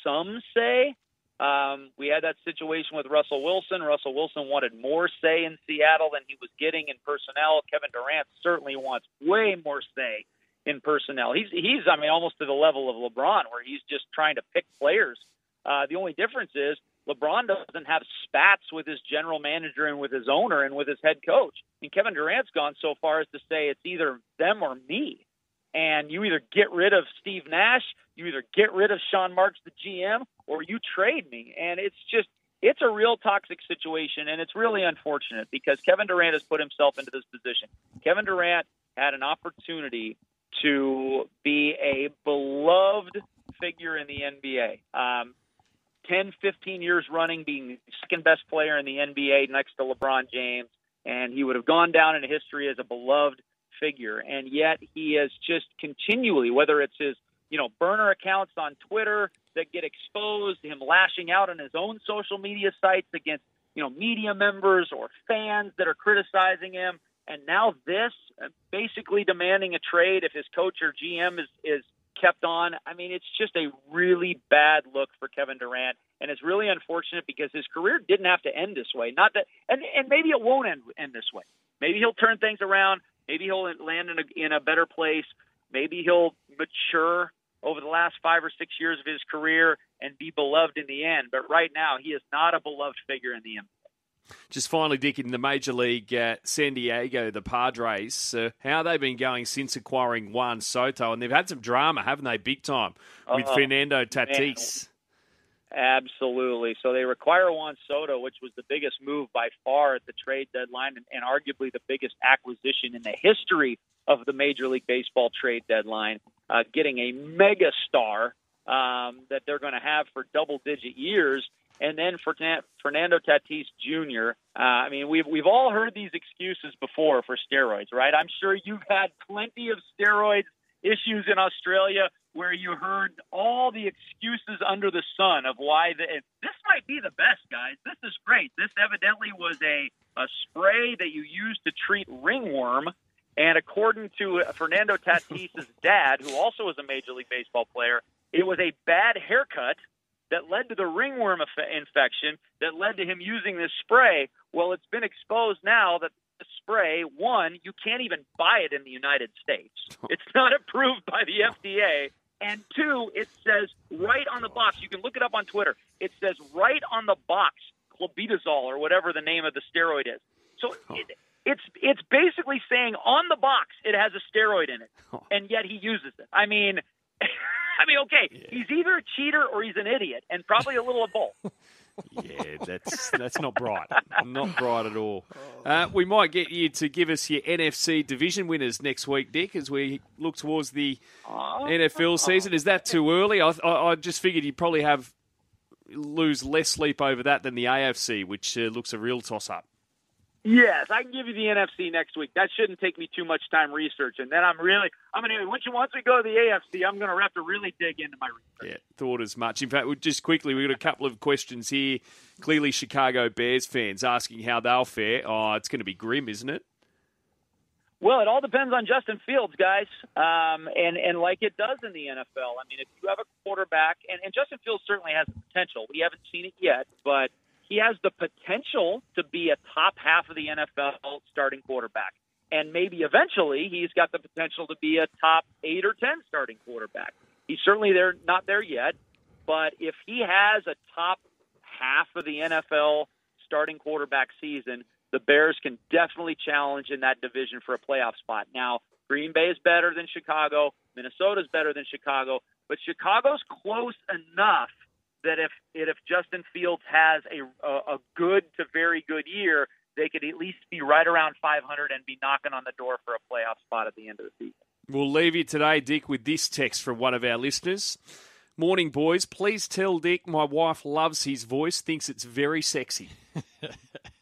some say. Um, we had that situation with Russell Wilson. Russell Wilson wanted more say in Seattle than he was getting in personnel. Kevin Durant certainly wants way more say in personnel. He's he's I mean almost to the level of LeBron where he's just trying to pick players. Uh, the only difference is LeBron doesn't have spats with his general manager and with his owner and with his head coach. And Kevin Durant's gone so far as to say it's either them or me. And you either get rid of Steve Nash, you either get rid of Sean Marks, the GM, or you trade me. And it's just, it's a real toxic situation. And it's really unfortunate because Kevin Durant has put himself into this position. Kevin Durant had an opportunity to be a beloved figure in the NBA. Um, 10, 15 years running, being second best player in the NBA next to LeBron James, and he would have gone down in history as a beloved figure. And yet he has just continually, whether it's his you know burner accounts on Twitter that get exposed, him lashing out on his own social media sites against you know media members or fans that are criticizing him, and now this, basically demanding a trade if his coach or GM is is kept on. I mean, it's just a really bad look for Kevin Durant, and it's really unfortunate because his career didn't have to end this way. Not that, and and maybe it won't end end this way. Maybe he'll turn things around. maybe he'll land in a, in a better place. Maybe he'll mature over the last five or six years of his career and be beloved in the end. But right now, he is not a beloved figure in the. Just finally, Dick, in the Major League, uh, San Diego, the Padres, uh, how they've been going since acquiring Juan Soto, and they've had some drama, haven't they, big time, with Oh, Fernando Tatis. Absolutely. So they require Juan Soto, which was the biggest move by far at the trade deadline and, and arguably the biggest acquisition in the history of the Major League Baseball trade deadline, uh, getting a mega star um, that they're going to have for double digit years. And then for Fernando Tatis Jr., uh, I mean, we've, we've all heard these excuses before for steroids, right? I'm sure you've had plenty of steroids issues in Australia where you heard all the excuses under the sun of why the, this might be the best, guys. This is great. This evidently was a, a spray that you use to treat ringworm. And according to Fernando Tatis' [LAUGHS] dad, who also is a Major League Baseball player, it was a bad haircut that led to the ringworm infection that led to him using this spray. Well, it's been exposed now that the spray, one, you can't even buy it in the United States. [LAUGHS] It's not approved by the FDA. And two, it says right on the box, you can look it up on Twitter. It says right on the box, clobetasol or whatever the name of the steroid is. So it, it's it's basically saying on the box it has a steroid in it, and yet he uses it. I mean, [LAUGHS] I mean, okay, yeah. he's either a cheater or he's an idiot, and probably a little of both. [LAUGHS] yeah, that's that's not bright, not [LAUGHS] bright at all. Uh, we might get you to give us your NFC division winners next week, Dick, as we look towards the NFL season. Is that too early? I, I, I just figured you'd probably have lose less sleep over that than the AFC, which uh, looks a real toss up. Yes, I can give you the NFC next week. That shouldn't take me too much time researching. Then I'm really, I'm gonna once you once we go to the AFC, I'm gonna have to really dig into my research. Yeah, thought as much. In fact, just quickly, we've got a couple of questions here. Clearly, Chicago Bears fans asking how they'll fare. Oh, it's going to be grim, isn't it? Well, it all depends on Justin Fields, guys, um, and and like it does in the NFL. I mean, if you have a quarterback, and, and Justin Fields certainly has the potential. We haven't seen it yet, but he has the potential to be a top half of the NFL starting quarterback. And maybe eventually he's got the potential to be a top eight or 10 starting quarterback. He's certainly there, not there yet. But if he has a top half of the NFL starting quarterback season, the Bears can definitely challenge in that division for a playoff spot. Now, Green Bay is better than Chicago. Minnesota is better than Chicago. But Chicago's close enough that if if Justin Fields has a, a, a good to very good year, they could at least be right around 500 and be knocking on the door for a playoff spot at the end of the season. We'll leave you today, Dick, with this text from one of our listeners. Morning, boys. Please tell Dick my wife loves his voice, thinks it's very sexy. [LAUGHS]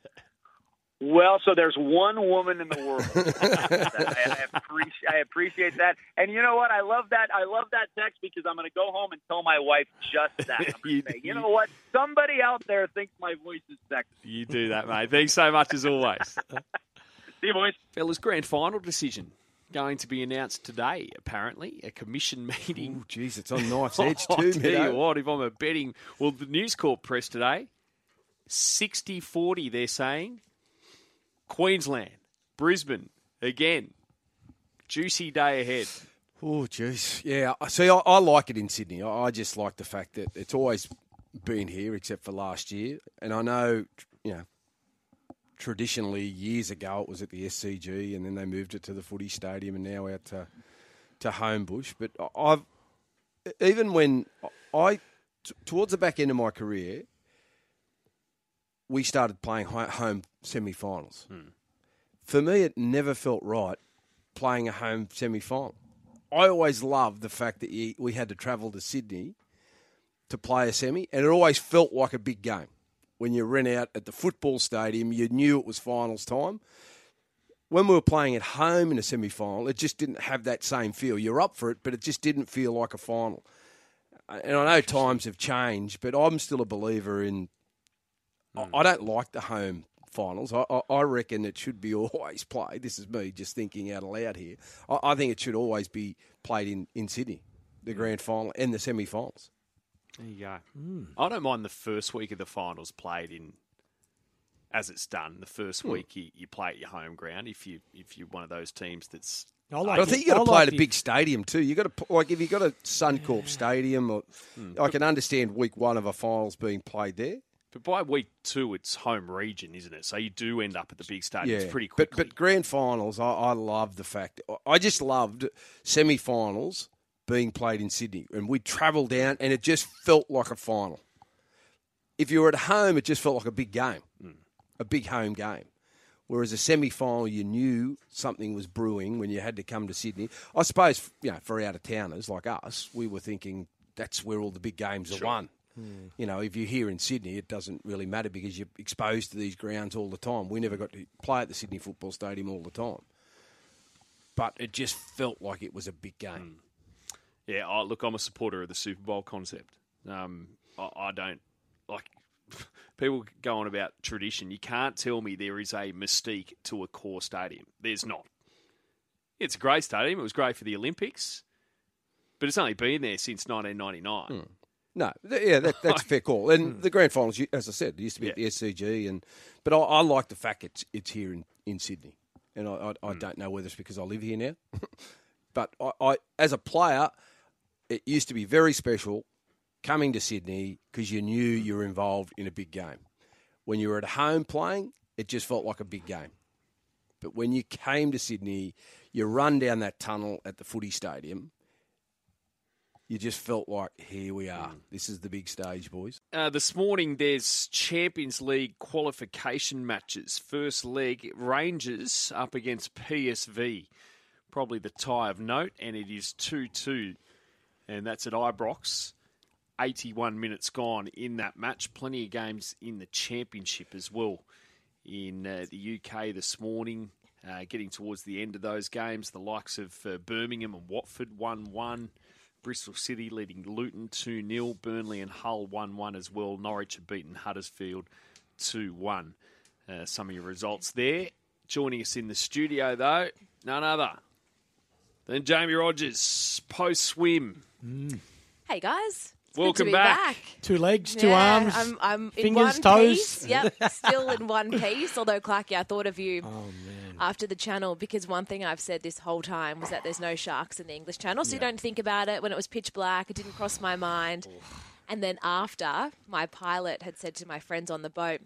Well, so there's one woman in the world. [LAUGHS] I, I, appreciate, I appreciate that, and you know what? I love that. I love that text because I'm going to go home and tell my wife just that. [LAUGHS] you, say, you know what? Somebody out there thinks my voice is sexy. You do that, mate. Thanks so much as always. [LAUGHS] See you, boys. Fellas, grand final decision going to be announced today, apparently. A commission meeting. Oh, jeez, it's on knife's edge, too, I'll tell you what, if I'm a betting... Well, the News Corp press today, 60-40, they're saying. Queensland, Brisbane, again. Juicy day ahead. Oh, jeez. Yeah, see, I, I, like it in Sydney. I, I, just like the fact that it's always been here, except for last year. And I know, you know, traditionally years ago it was at the SCG, and then they moved it to the Footy Stadium, and now out to to Homebush. But I've even when I t- towards the back end of my career, we started playing home semi-finals. Hmm. For me, it never felt right playing a home semi-final. I always loved the fact that we had to travel to Sydney to play a semi, and it always felt like a big game. When you ran out at the football stadium, you knew it was finals time. When we were playing at home in a semi final, it just didn't have that same feel. You're up for it, but it just didn't feel like a final. And I know times have changed, but I'm still a believer in. Mm. I don't like the home finals. I, I, reckon it should be [LAUGHS] always played. This is me just thinking out aloud here. I, I think it should always be played in, in Sydney, the grand final and the semi finals. There you go. Mm. I don't mind the first week of the finals played in as it's done. The first week you, you play at your home ground if you if you're one of those teams that's I, like But I think it. you got to play like at a big stadium too. You got to like if you got a Suncorp Stadium, or I can understand week one of a finals being played there. But by week two it's home region, isn't it? So you do end up at the big stadiums pretty but quickly. but grand finals, I, I love the fact. I just loved semi-finals being played in Sydney, and we'd travel down, and it just felt like a final. If you were at home, it just felt like a big game, a big home game. Whereas a semi-final, you knew something was brewing when you had to come to Sydney. I suppose, you know, for out of towners like us, we were thinking that's where all the big games are won. Hmm. You know, if you're here in Sydney, it doesn't really matter because you're exposed to these grounds all the time. We never got to play at the Sydney Football Stadium all the time. But it just felt like it was a big game. Hmm. Yeah, I, look, I'm a supporter of the Super Bowl concept. Um, I, I don't like [LAUGHS] people go on about tradition. You can't tell me there is a mystique to Accor stadium. There's not. It's a great stadium. It was great for the Olympics, but it's only been there since 1999. Hmm. No, th- yeah, that, that's a fair call. And hmm. the grand finals, you- as I said, used to be at the SCG, and but I, I like the fact it's it's here in, in Sydney, and I, I, I hmm. don't know whether it's because I live here now, [LAUGHS] but I, I as a player, it used to be very special coming to Sydney because you knew hmm. you were involved in a big game. When you were at home playing, it just felt like a big game. But when you came to Sydney, you run down that tunnel at the footy stadium. You just felt like, here we are. This is the big stage, boys. Uh, this morning, there's Champions League qualification matches. First leg, Rangers up against PSV. Probably the tie of note, and it is 2 2. And that's at Ibrox. 81 minutes gone in that match. Plenty of games in the Championship as well. In uh, the UK this morning, uh, getting towards the end of those games, the likes of uh, Birmingham and Watford 1 1. Bristol City leading Luton 2 0. Burnley and Hull 1 1 as well. Norwich have beaten Huddersfield 2 1. Uh, some of your results there. Joining us in the studio, though, none other than Jaimee Rogers, post swim. Hey guys. It's Welcome to back. back. Two legs, two Yeah, arms. I'm, I'm in fingers, one toes. piece. Yep, [LAUGHS] still in one piece. Although, Clarky, I thought of you oh after the channel because one thing I've said this whole time was that there's no sharks in the English channel, so you don't think about it. When it was pitch black, it didn't cross my mind. And then after, my pilot had said to my friends on the boat,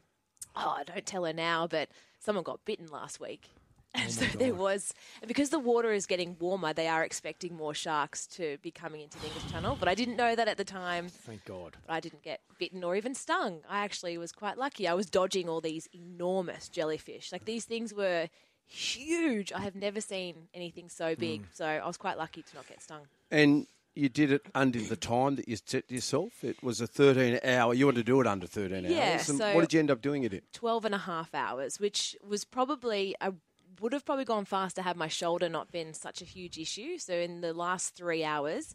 "Oh, don't tell her now, but someone got bitten last week." Oh and so [LAUGHS] there was, because the water is getting warmer, they are expecting more sharks to be coming into the English Channel. But I didn't know that at the time. Thank God. But I didn't get bitten or even stung. I actually was quite lucky. I was dodging all these enormous jellyfish. Like these things were huge. I have never seen anything so big. Hmm. So I was quite lucky to not get stung. And you did it under the time that you set yourself. It was a 13 hour. You wanted to do it under 13 Yeah, hours. And so- what did you end up doing it in? 12 and a half hours, which was probably, I would have probably gone faster had my shoulder not been such a huge issue. So in the last three hours,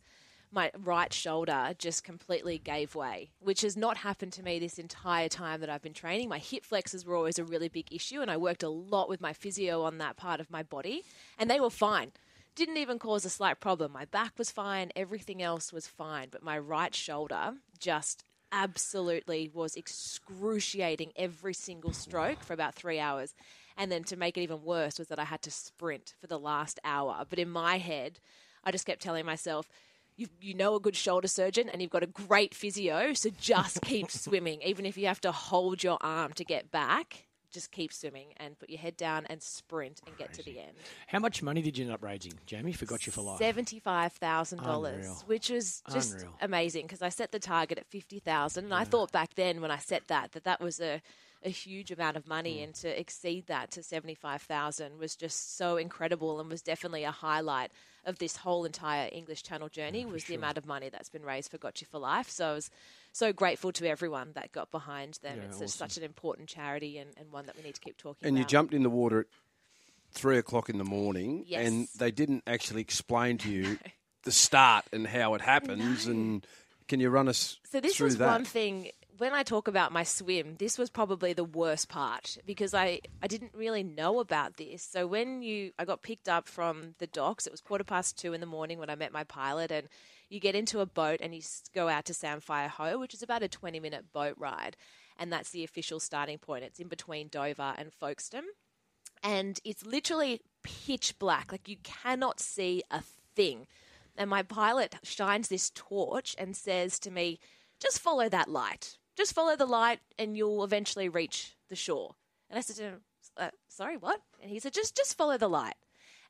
my right shoulder just completely gave way, which has not happened to me this entire time that I've been training. My hip flexors were always a really big issue, and I worked a lot with my physio on that part of my body, and they were fine. Didn't even cause a slight problem. My back was fine, everything else was fine, but my right shoulder just absolutely was excruciating every single stroke for about three hours. And then to make it even worse was that I had to sprint for the last hour. But in my head, I just kept telling myself, you, you know a good shoulder surgeon and you've got a great physio, so just [LAUGHS] keep swimming. Even if you have to hold your arm to get back, just keep swimming and put your head down and sprint and get to the end. How much money did you end up raising, Jaimee? Forgot you for life. Seventy-five thousand dollars, which was just Unreal. amazing because I set the target at fifty thousand, and I thought back then when I set that that that was a a huge amount of money, Mm. and to exceed that to seventy-five thousand was just so incredible, and was definitely a highlight of this whole entire English Channel journey. was the amount of money that's been raised for Gotcha for Life. So I was so grateful to everyone that got behind them. Yeah, it's awesome. such an important charity and, and one that we need to keep talking about. And you jumped in the water at three o'clock in the morning, Yes. and they didn't actually explain to you [LAUGHS] the start and how it happens. And can you run us So this that? one thing when I talk about my swim, this was probably the worst part because I, I didn't really know about this. So when you I got picked up from the docks, it was quarter past two in the morning when I met my pilot and you get into a boat and you go out to Samphire Hoe, which is about a 20 minute boat ride. and that's the official starting point. It's in between Dover and Folkestone, and it's literally pitch black. Like you cannot see a thing. And my pilot shines this torch and says to me, "Just follow that light. Just follow the light, and you'll eventually reach the shore." And I said to him, uh, "Sorry, what?" And he said, "Just, just follow the light."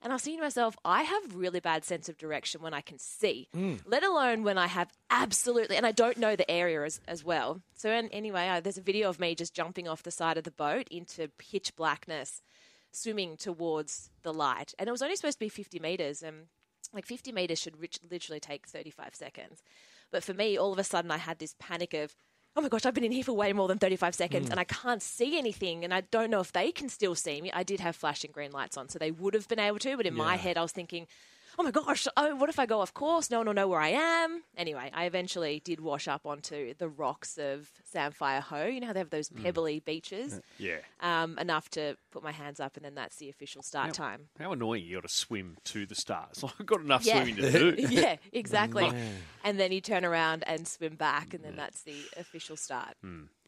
And I was thinking to myself, I have really bad sense of direction when I can see, let alone when I have absolutely, and I don't know the area as, as well. So an- anyway, I, there's a video of me just jumping off the side of the boat into pitch blackness, swimming towards the light, and it was only supposed to be 50 meters, and like 50 meters should rich, literally take 35 seconds. But for me, all of a sudden, I had this panic of, oh my gosh, I've been in here for way more than 35 seconds hmm. and I can't see anything. And I don't know if they can still see me. I did have flashing green lights on, so they would have been able to. But in my head, I was thinking, oh my gosh, oh, what if I go off course? No one will know where I am. Anyway, I eventually did wash up onto the rocks of Samphire Hoe. You know how they have those pebbly beaches? Yeah. Um, enough to put my hands up, and then that's the official start time. How annoying you got to swim to the stars. [LAUGHS] I've got enough Yeah. swimming to do. [LAUGHS] yeah, exactly. [LAUGHS] And then you turn around and swim back, and then that's the official start.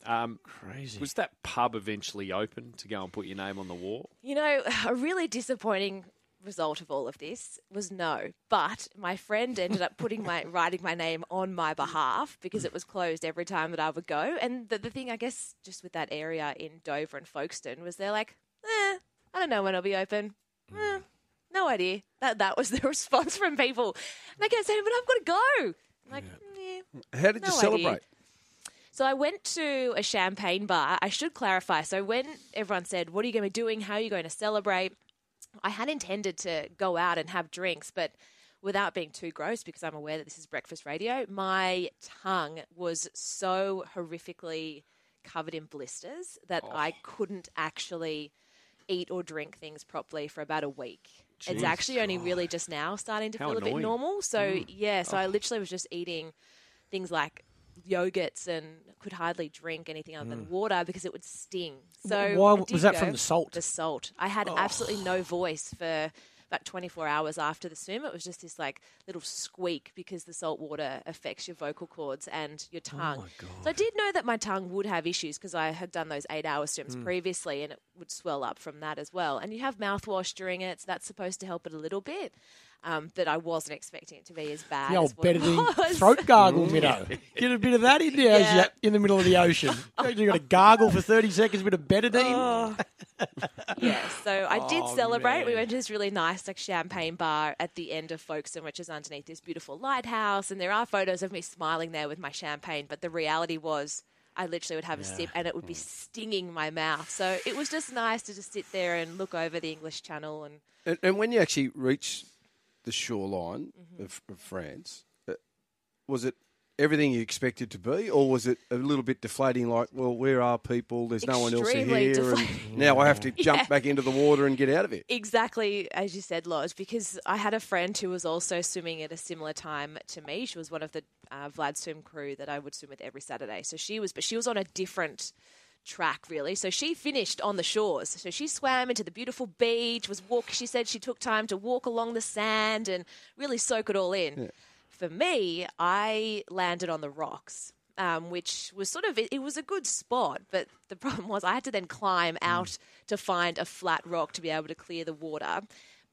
Um, Crazy. was that pub eventually open to go and put your name on the wall? You know, [SIGHS] a really disappointing result of all of this was no. But my friend ended up putting my [LAUGHS] writing my name on my behalf because it was closed every time that I would go. And the, the thing, I guess, just with that area in Dover and Folkestone was they're like, eh, I don't know when it'll be open. Eh, no idea. That that was the [LAUGHS] response from people. And I kept saying, but I've got to go. I'm like, yeah. How did No you idea. celebrate? So I went to a champagne bar. I should clarify. So when everyone said, "What are you going to be doing? How are you going to celebrate?" I had intended to go out and have drinks, but without being too gross, because I'm aware that this is breakfast radio, my tongue was so horrifically covered in blisters that I oh. couldn't actually eat or drink things properly for about a week. it's actually only really just now starting to How feel a bit annoying. normal. So hmm. yeah, so I literally was just eating things like yogurts and could hardly drink anything other than mm. water because it would sting. So Why I was that go- from the salt? The salt. I had oh. absolutely no voice for about 24 hours after the swim. It was just this like little squeak because the salt water affects your vocal cords and your oh tongue. So I did know that my tongue would have issues because I had done those eight hour swims mm. previously and it would swell up from that as well. And you have mouthwash during it, so that's supposed to help it a little bit. Um, but I wasn't expecting it to be as bad The as old what it Betadine [LAUGHS] was. throat gargle, Minnow. [LAUGHS] Get a bit of that in there as Yeah. in the middle of the ocean. [LAUGHS] you got to gargle for 30 seconds with a Betadine. Yeah, so I did Oh, celebrate. We went to this really nice like champagne bar at the end of Folkestone, which is underneath this beautiful lighthouse, and there are photos of me smiling there with my champagne. But the reality was, I literally would have a sip and it would be stinging my mouth. So it was just nice to just sit there and look over the English Channel and And, and when you actually reached the shoreline Mm-hmm. of, of France, uh, was it everything you expected to be, or was it a little bit deflating? Like, well, where are people? There's no one else Extremely here, and [LAUGHS] now I have to [LAUGHS] jump Yeah. back into the water and get out of it. Exactly as you said, Lodge, because I had a friend who was also swimming at a similar time to me. She was one of the uh, Vlad swim crew that I would swim with every Saturday. So she was, but she was on a different track really. So she finished on the shores. So she swam into the beautiful beach. Was walk. She said she took time to walk along the sand and really soak it all in. For me, I landed on the rocks um, which was sort of it, it was a good spot, but the [LAUGHS] problem was I had to then climb out to find a flat rock to be able to clear the water.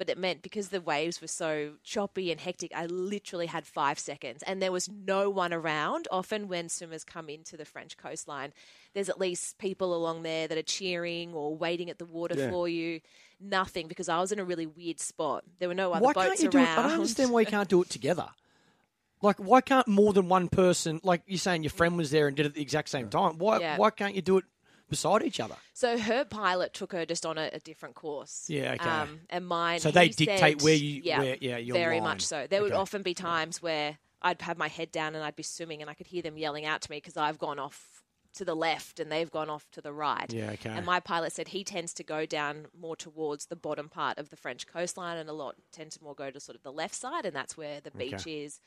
But it meant because the waves were so choppy and hectic, I literally had five seconds, and there was no one around. Often, when swimmers come into the French coastline, there's at least people along there that are cheering or waiting at the water Yeah. for you. Nothing because I was in a really weird spot. There were no other Why boats can't you around. do it? I don't understand why you can't [LAUGHS] do it together. Like, why can't more than one person, like you're saying your friend was there and did it at the exact same time, why, Yeah. why can't you do it beside each other? So her pilot took her just on a, a different course. Yeah, okay. Um, and mine. So they dictate said- where you- yeah, where- yeah, your very line. much so. There would often be times where I'd have my head down and I'd be swimming and I could hear them yelling out to me because I've gone off to the left and they've gone off to the right. Yeah, okay. And my pilot said he tends to go down more towards the bottom part of the French coastline, and a lot tend to more go to sort of the left side, and that's where the beach Okay. is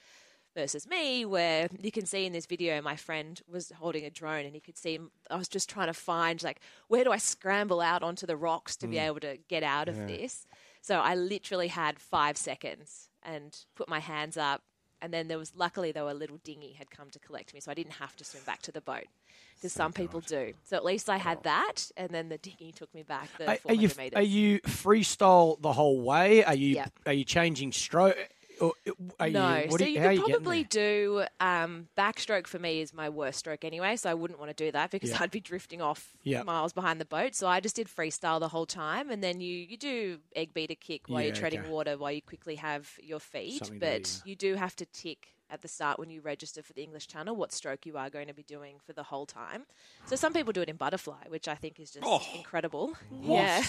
versus me, where you can see in this video, my friend was holding a drone and you could see I was just trying to find, like, where do I scramble out onto the rocks to be hmm. able to get out of this? So I literally had five seconds and put my hands up And then there was luckily though a little dinghy had come to collect me, so I didn't have to swim back to the boat because some people do. So at least I had that, and then the dinghy took me back the Are, are you meters. are you freestyle the whole way? Are you Yep. are you changing stroke? Or, are no, you, what so you, are could you probably do um, backstroke. For me, is my worst stroke anyway, so I wouldn't want to do that because Yeah. I'd be drifting off Yeah. miles behind the boat. So I just did freestyle the whole time, and then you you do egg beater kick while you're treading okay. water while you quickly have your feet, Something do, but you do have to tick at the start when you register for the English Channel what stroke you are going to be doing for the whole time. So some people do it in butterfly, which I think is just Oh. incredible. [LAUGHS] Yeah.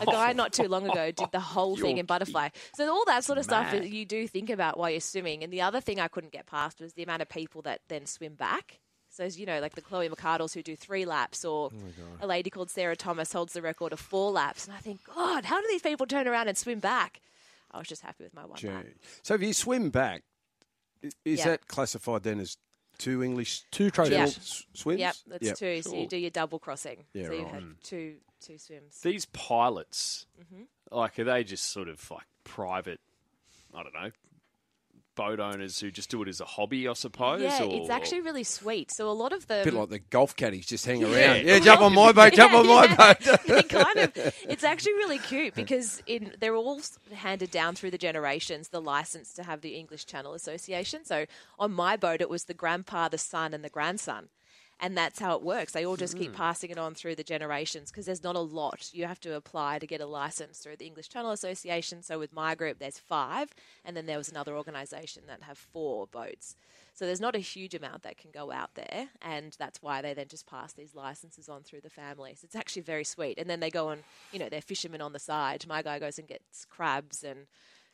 A guy not too long ago did the whole [LAUGHS] thing in butterfly. So all that sort of stuff mad. that you do think about while you're swimming. And the other thing I couldn't get past was the amount of people that then swim back. So as you know, like the Chloe McCardels who do three laps, or oh a lady called Sarah Thomas holds the record of four laps. And I think, God, how do these people turn around and swim back? I was just happy with my one lap. Gee. So if you swim back, is Yeah. that classified then as two English Two trophies. Yeah. s- swims? Yep, that's Yep. two. So you do your double crossing. Yeah, so you right. have two two swims. These pilots, Mm-hmm. like, are they just sort of like private, I don't know, boat owners who just do it as a hobby, I suppose? Yeah, or, it's actually really sweet. So a lot of them, A bit like the golf caddies just hang around. Yeah. Yeah, jump on my boat, jump on my Yeah, boat. [LAUGHS] they kind of. It's actually really cute because in they're all handed down through the generations the license to have the English Channel Association. So on my boat, it was the grandpa, the son, and the grandson. And that's how it works. They all just keep hmm. passing it on through the generations because there's not a lot. You have to apply to get a license through the English Channel Association. So with my group, there's five, and then there was another organisation that have four boats. So there's not a huge amount that can go out there, and that's why they then just pass these licenses on through the families. It's actually very sweet. And then they go and, you know, they're fishermen on the side. My guy goes and gets crabs, and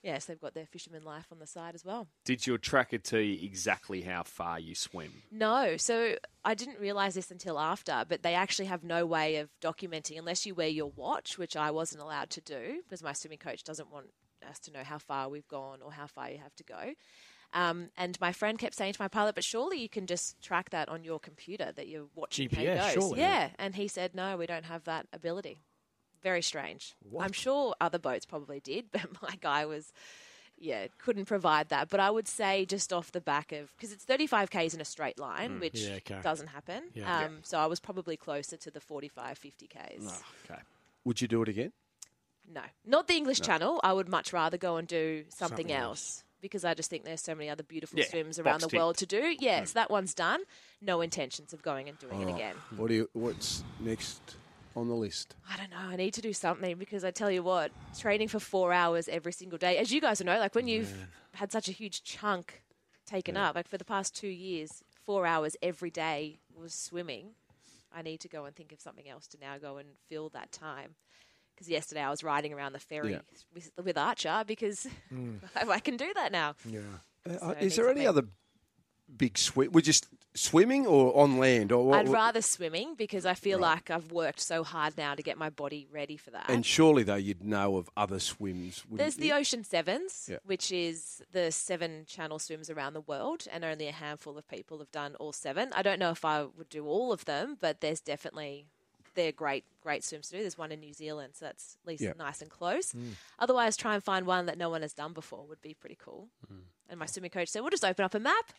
yes, they've got their fisherman life on the side as well. Did your tracker tell you exactly how far you swim? No, so I didn't realize this until after, but they actually have no way of documenting unless you wear your watch, which I wasn't allowed to do because my swimming coach doesn't want us to know how far we've gone or how far you have to go. Um, and my friend kept saying to my pilot, "But surely you can just track that on your computer that you're watching how GPS, it goes." surely. Yeah, and he said, "No, we don't have that ability." Very strange. I'm sure other boats probably did, [LAUGHS] but my guy was yeah, couldn't provide that. But I would say just off the back of because it's 35 k's in a straight line, which Mm, Yeah, okay. doesn't happen. Yeah. Um, so I was probably closer to the 45, 50 k's. Oh, okay. Would you do it again? No, not the English Channel. I would much rather go and do something, Something else. Because I just think there's so many other beautiful Yeah, swims around the world to do. Yes, that one's done. No intentions of going and doing All it again. What do you? What's next on the list? I don't know. I need to do something because I tell you what, training for four hours every single day, as you guys know, like when you've had such a huge chunk taken up, like for the past two years, four hours every day was swimming. I need to go and think of something else to now go and fill that time. Because yesterday I was riding around the ferry Yeah. with, with Archer because [LAUGHS] I can do that now. Yeah. Uh, So I is need there any other big swim? We're just swimming or on land or? I'd rather swimming because I feel like I've worked so hard now to get my body ready for that. And surely though you'd know of other swims. There's the? Oceans Seven, Yeah. which is the seven channel swims around the world, and only a handful of people have done all seven. I don't know if I would do all of them, but there's definitely they're great, great swims to do. There's one in New Zealand, so that's at least Yeah. nice and close. Mm. Otherwise, try and find one that no one has done before would be pretty cool. Mm. And my swimming coach said, "We'll just open up a map,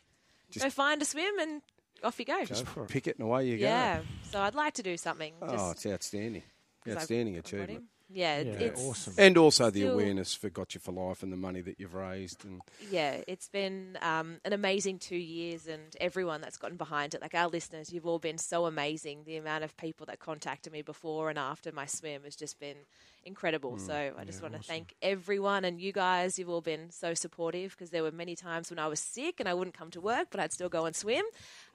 go find a swim, and off you go." Just pick it and away you go. yeah. So I'd like to do something. Oh, just it's outstanding. I've- Outstanding I've achievement. Yeah, Yeah, it's awesome. And also the Still- awareness for Gotcha for Life and the money that you've raised. And yeah, it's been um, an amazing two years, and everyone that's gotten behind it, like our listeners, you've all been so amazing. The amount of people that contacted me before and after my swim has just been incredible. so I just want to thank everyone, and you guys, you've all been so supportive because there were many times when I was sick and I wouldn't come to work, but I'd still go and swim.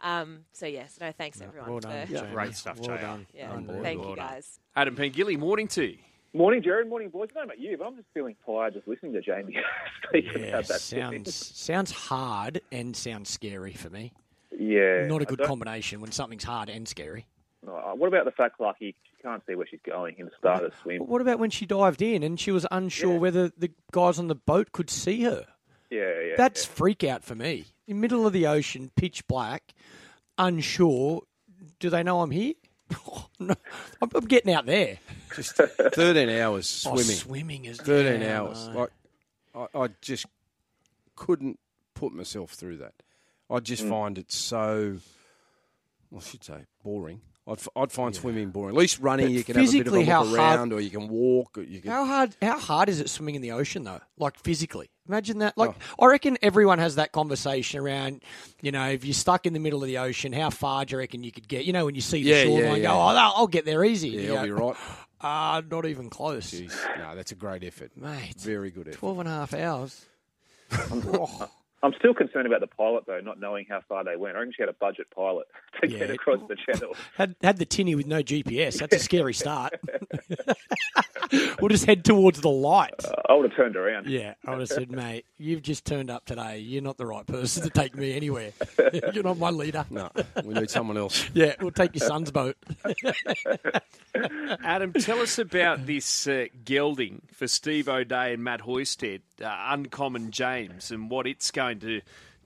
Um, so yes, no thanks everyone. Well done. for, Jaimee. Great stuff, Well JR. done. yeah, Unbelievable. thank you Well done. guys. Adam Pengilly, morning to you. Morning, Jared. Morning, boys. I don't know about you, but I'm just feeling tired just listening to Jaimee [LAUGHS] speak Yeah, about that. sounds sounds hard and sounds scary for me. yeah. Not a good combination when something's hard and scary. Uh, What about the fact, like, you can't see where she's going in the start of the swim? But what about when she dived in and she was unsure Yeah. whether the guys on the boat could see her? Yeah, yeah. That's freak out for me. In middle of the ocean, pitch black, unsure. Do they know I'm here? [LAUGHS] no, I'm, I'm getting out there. just 13 hours Oh, swimming. swimming is 13 yeah, hours. know. Like, I, I just couldn't put myself through that. I just Mm. find it so. Well, I should say boring. I'd, f- I'd find swimming boring. At least running, But you can have a bit of a physically, how hard- around, or you can walk, or you can. How hard? How hard is it swimming in the ocean though? Like physically, imagine that. Like Oh. I reckon everyone has that conversation around. You know, if you're stuck in the middle of the ocean, how far do you reckon you could get? You know, when you see the Yeah, yeah, shoreline, yeah. go, oh, I'll get there easy. Yeah, You I'll be right. Ah, not even close, Jeez, no, that's a great effort, mate. Very good effort. 12 and a half hours. [LAUGHS] I'm still concerned about the pilot though, not knowing how far they went. I reckon she had a budget pilot [LAUGHS] to Yeah. get across the channel. [LAUGHS] Had had the tinny with no GPS. That's a [LAUGHS] scary start. we'll just head towards the light. I would have turned around. Yeah, I would have said, mate, you've just turned up today. You're not the right person to take me anywhere. You're not my leader. No, we need someone else. Yeah, we'll take your son's boat. Adam, tell us about this uh, gelding for Steve O'Dea and Matt Hoysted, uh, Uncommon James, and what it's going to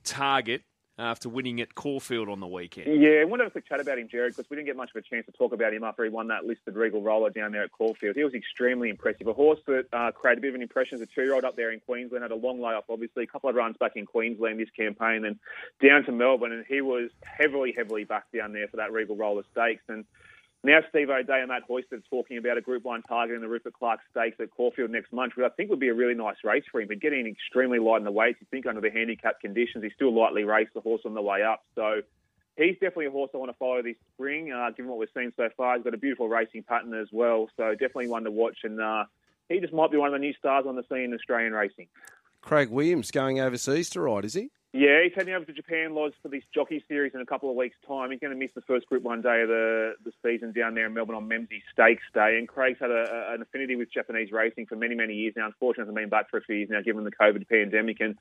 target after winning at Caulfield on the weekend. Yeah, I want to have a chat about him, Jared, because we didn't get much of a chance to talk about him after he won that listed Regal roller down there at Caulfield. He was extremely impressive. A horse that uh, created a bit of an impression as a two-year-old up there in Queensland, had a long layoff, obviously, a couple of runs back in Queensland this campaign, then down to Melbourne, and he was heavily, heavily back down there for that Regal roller stakes. And now Steve O'Dea and Matt Hoysted talking about a Group 1 target in the Rupert Clarke Stakes at Caulfield next month, which I think would be a really nice race for him. But getting extremely light in the weights, you think under the handicap conditions, he's still lightly raced the horse on the way up. So he's definitely a horse I want to follow this spring, uh, given what we've seen so far. He's got a beautiful racing pattern as well, so definitely one to watch. And uh, he just might be one of the new stars on the scene in Australian racing. Craig Williams going overseas to ride, is he? Yeah, he's heading over to Japan, Loz, for this jockey series in a couple of weeks' time. He's going to miss the first Group One day of the, the season down there in Melbourne on Memsie Stakes Day. And Craig's had a, an affinity with Japanese racing for many, many years now. Unfortunately, hasn't been back for a few years now, given the COVID pandemic. And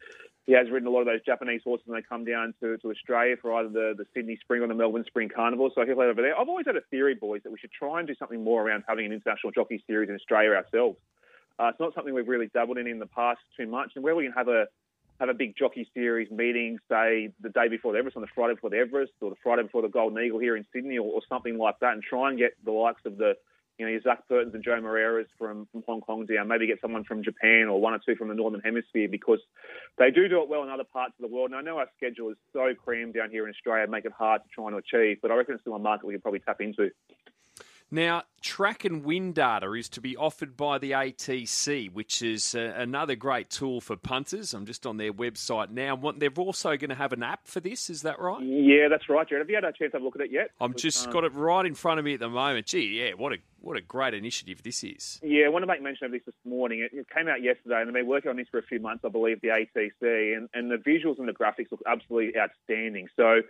he has ridden a lot of those Japanese horses when they come down to, to Australia for either the, the Sydney Spring or the Melbourne Spring Carnival. So he'll head over there. I've always had a theory, boys, that we should try and do something more around having an international jockey series in Australia ourselves. Uh, it's not something we've really dabbled in in the past too much, and where we can have a have a big jockey series meeting, say the day before the Everest, on the Friday before the Everest, or the Friday before the Golden Eagle here in Sydney, or, or something like that, and try and get the likes of the you know, your Zac Purtons and João Moreira's from, from Hong Kong down, maybe get someone from Japan or one or two from the Northern Hemisphere because they do do it well in other parts of the world. And I know our schedule is so crammed down here in Australia, make it hard to try and achieve, but I reckon it's still a market we could probably tap into. Now, track and wind data is to be offered by the ATC, which is uh, another great tool for punters. I'm just on their website now. What- They're also going to have an app for this, is that right? Yeah, that's right, Jared. Have you had a chance to have a look at it yet? I'm just Um, got it right in front of me at the moment. Gee, yeah, what a what a great initiative this is. Yeah, I want to make mention of this this morning. It, it came out yesterday, and they've been working on this for a few months, I believe, the ATC, and, and the visuals and the graphics look absolutely outstanding. So,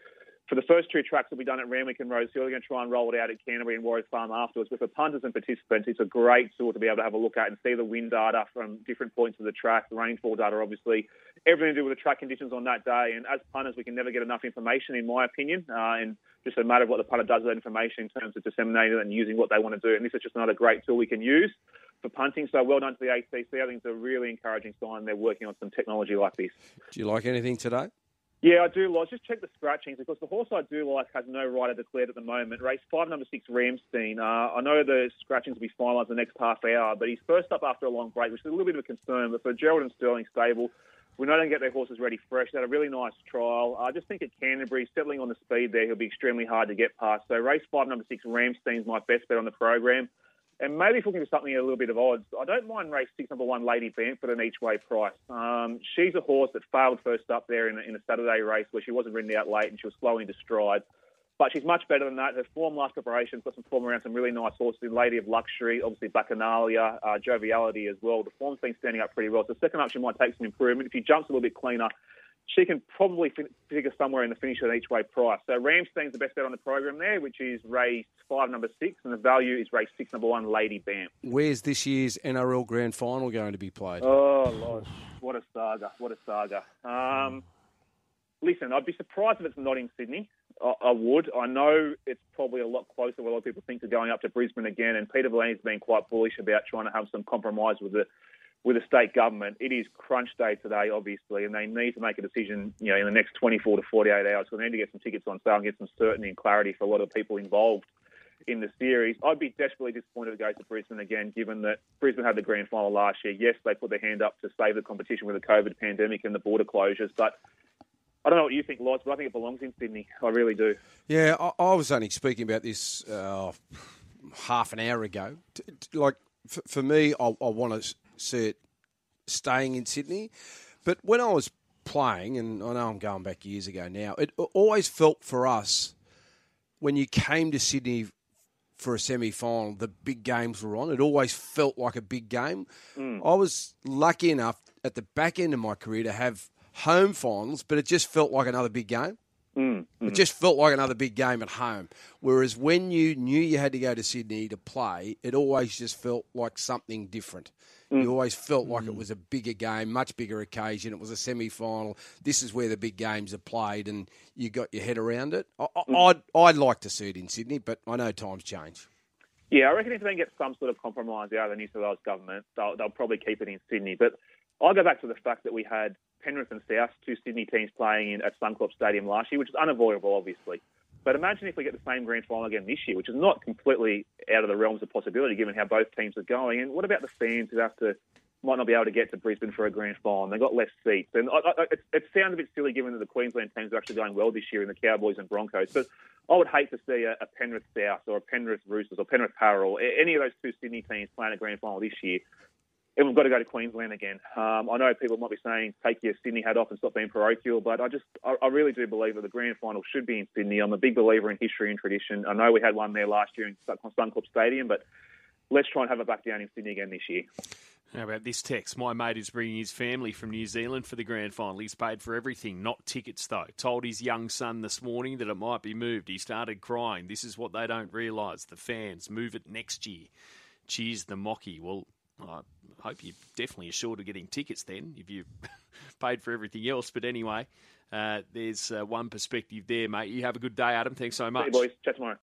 for the first two tracks that we've done at Randwick and Rosehill, we're going to try and roll it out at Canterbury and Warwick Farm afterwards. But for punters and participants, it's a great tool to be able to have a look at and see the wind data from different points of the track, the rainfall data, obviously, everything to do with the track conditions on that day. And as punters, we can never get enough information, in my opinion, uh, and just a matter of what the punter does with that information in terms of disseminating it and using what they want to do. And this is just another great tool we can use for punting. So well done to the ATC. I think it's a really encouraging sign they're working on some technology like this. Do you like anything today? Yeah, I do. Like, just check the scratchings because the horse I do like has no rider declared at the moment. Race five, number six, Ramstein. Uh, I know the scratchings will be finalised the next half hour, but he's first up after a long break, which is a little bit of a concern. But for Gerald and Sterling stable, we know they can get their horses ready fresh. They had a really nice trial. I just think at Canterbury, settling on the speed there, he'll be extremely hard to get past. So race five, number six, Ramstein's my best bet on the program. And maybe if we looking something a little bit of odds, I don't mind race six, number one, Lady Bamford, an each way price. Um, she's a horse that failed first up there in a, in a Saturday race where she wasn't ridden out late and she was slowing to stride. But she's much better than that. Her form last preparation's got some form around some really nice horses in Lady of Luxury, obviously Bacchanalia, uh, Joviality as well. The form's been standing up pretty well. So second up, she might take some improvement. If she jumps a little bit cleaner, she can probably figure somewhere in the finish at each way price. So Ramstein's the best bet on the program there, which is race five, number six, and the value is race six, number one, Lady Bam. Where's this year's NRL Grand Final going to be played? Oh, Lord. What a saga. What a saga. Um, listen, I'd be surprised if it's not in Sydney. I, I would. I know it's probably a lot closer than a lot of people think to going up to Brisbane again, and Peter V'landys been quite bullish about trying to have some compromise with the with the state government. It is crunch day today, obviously, and they need to make a decision, you know, in the next 24 to 48 hours. So they need to get some tickets on sale and get some certainty and clarity for a lot of people involved in the series. I'd be desperately disappointed to go to Brisbane again, given that Brisbane had the grand final last year. Yes, they put their hand up to save the competition with the COVID pandemic and the border closures, but I don't know what you think, Loz, but I think it belongs in Sydney. I really do. Yeah, I, I was only speaking about this uh, half an hour ago. Like for, for me, I, I want to staying in Sydney. But when I was playing, and I know I'm going back years ago now, it always felt for us when you came to Sydney for a semi final, the big games were on. It always felt like a big game. Mm. I was lucky enough at the back end of my career to have home finals, but it just felt like another big game. Mm, mm. It just felt like another big game at home. Whereas when you knew you had to go to Sydney to play, it always just felt like something different. Mm. You always felt like it mm. was a bigger game, much bigger occasion. It was a semi final. This is where the big games are played, and you got your head around it. I, I, mm. I'd, I'd like to see it in Sydney, but I know times change. Yeah, I reckon if they can get some sort of compromise out of the New South Wales government, they'll, they'll probably keep it in Sydney. But I'll go back to the fact that we had Penrith and South, two Sydney teams playing in at Suncorp Stadium last year, which is unavoidable, obviously. But imagine if we get the same grand final again this year, which is not completely out of the realms of possibility given how both teams are going. And what about the fans who have to might not be able to get to Brisbane for a grand final? They've got less seats, and I, I, it, it sounds a bit silly given that the Queensland teams are actually going well this year in the Cowboys and Broncos. But I would hate to see a, a Penrith South or a Penrith Roosters or Penrith Parra or any of those two Sydney teams playing a grand final this year. And we've got to go to Queensland again. Um, I know people might be saying take your Sydney hat off and stop being parochial, but I just I, I really do believe that the grand final should be in Sydney. I'm a big believer in history and tradition. I know we had one there last year in Sun- Suncorp Stadium, but let's try and have it back down in Sydney again this year. How about this text? My mate is bringing his family from New Zealand for the grand final. He's paid for everything, not tickets though. Told his young son this morning that it might be moved. He started crying. This is what they don't realise. The fans move it next year. Cheers the mocky. Well, I hope you definitely are sure to getting tickets then if you [LAUGHS] paid for everything else. But anyway, uh, there's uh, one perspective there, mate. You have a good day, Adam. Thanks so much. boys. Chat tomorrow.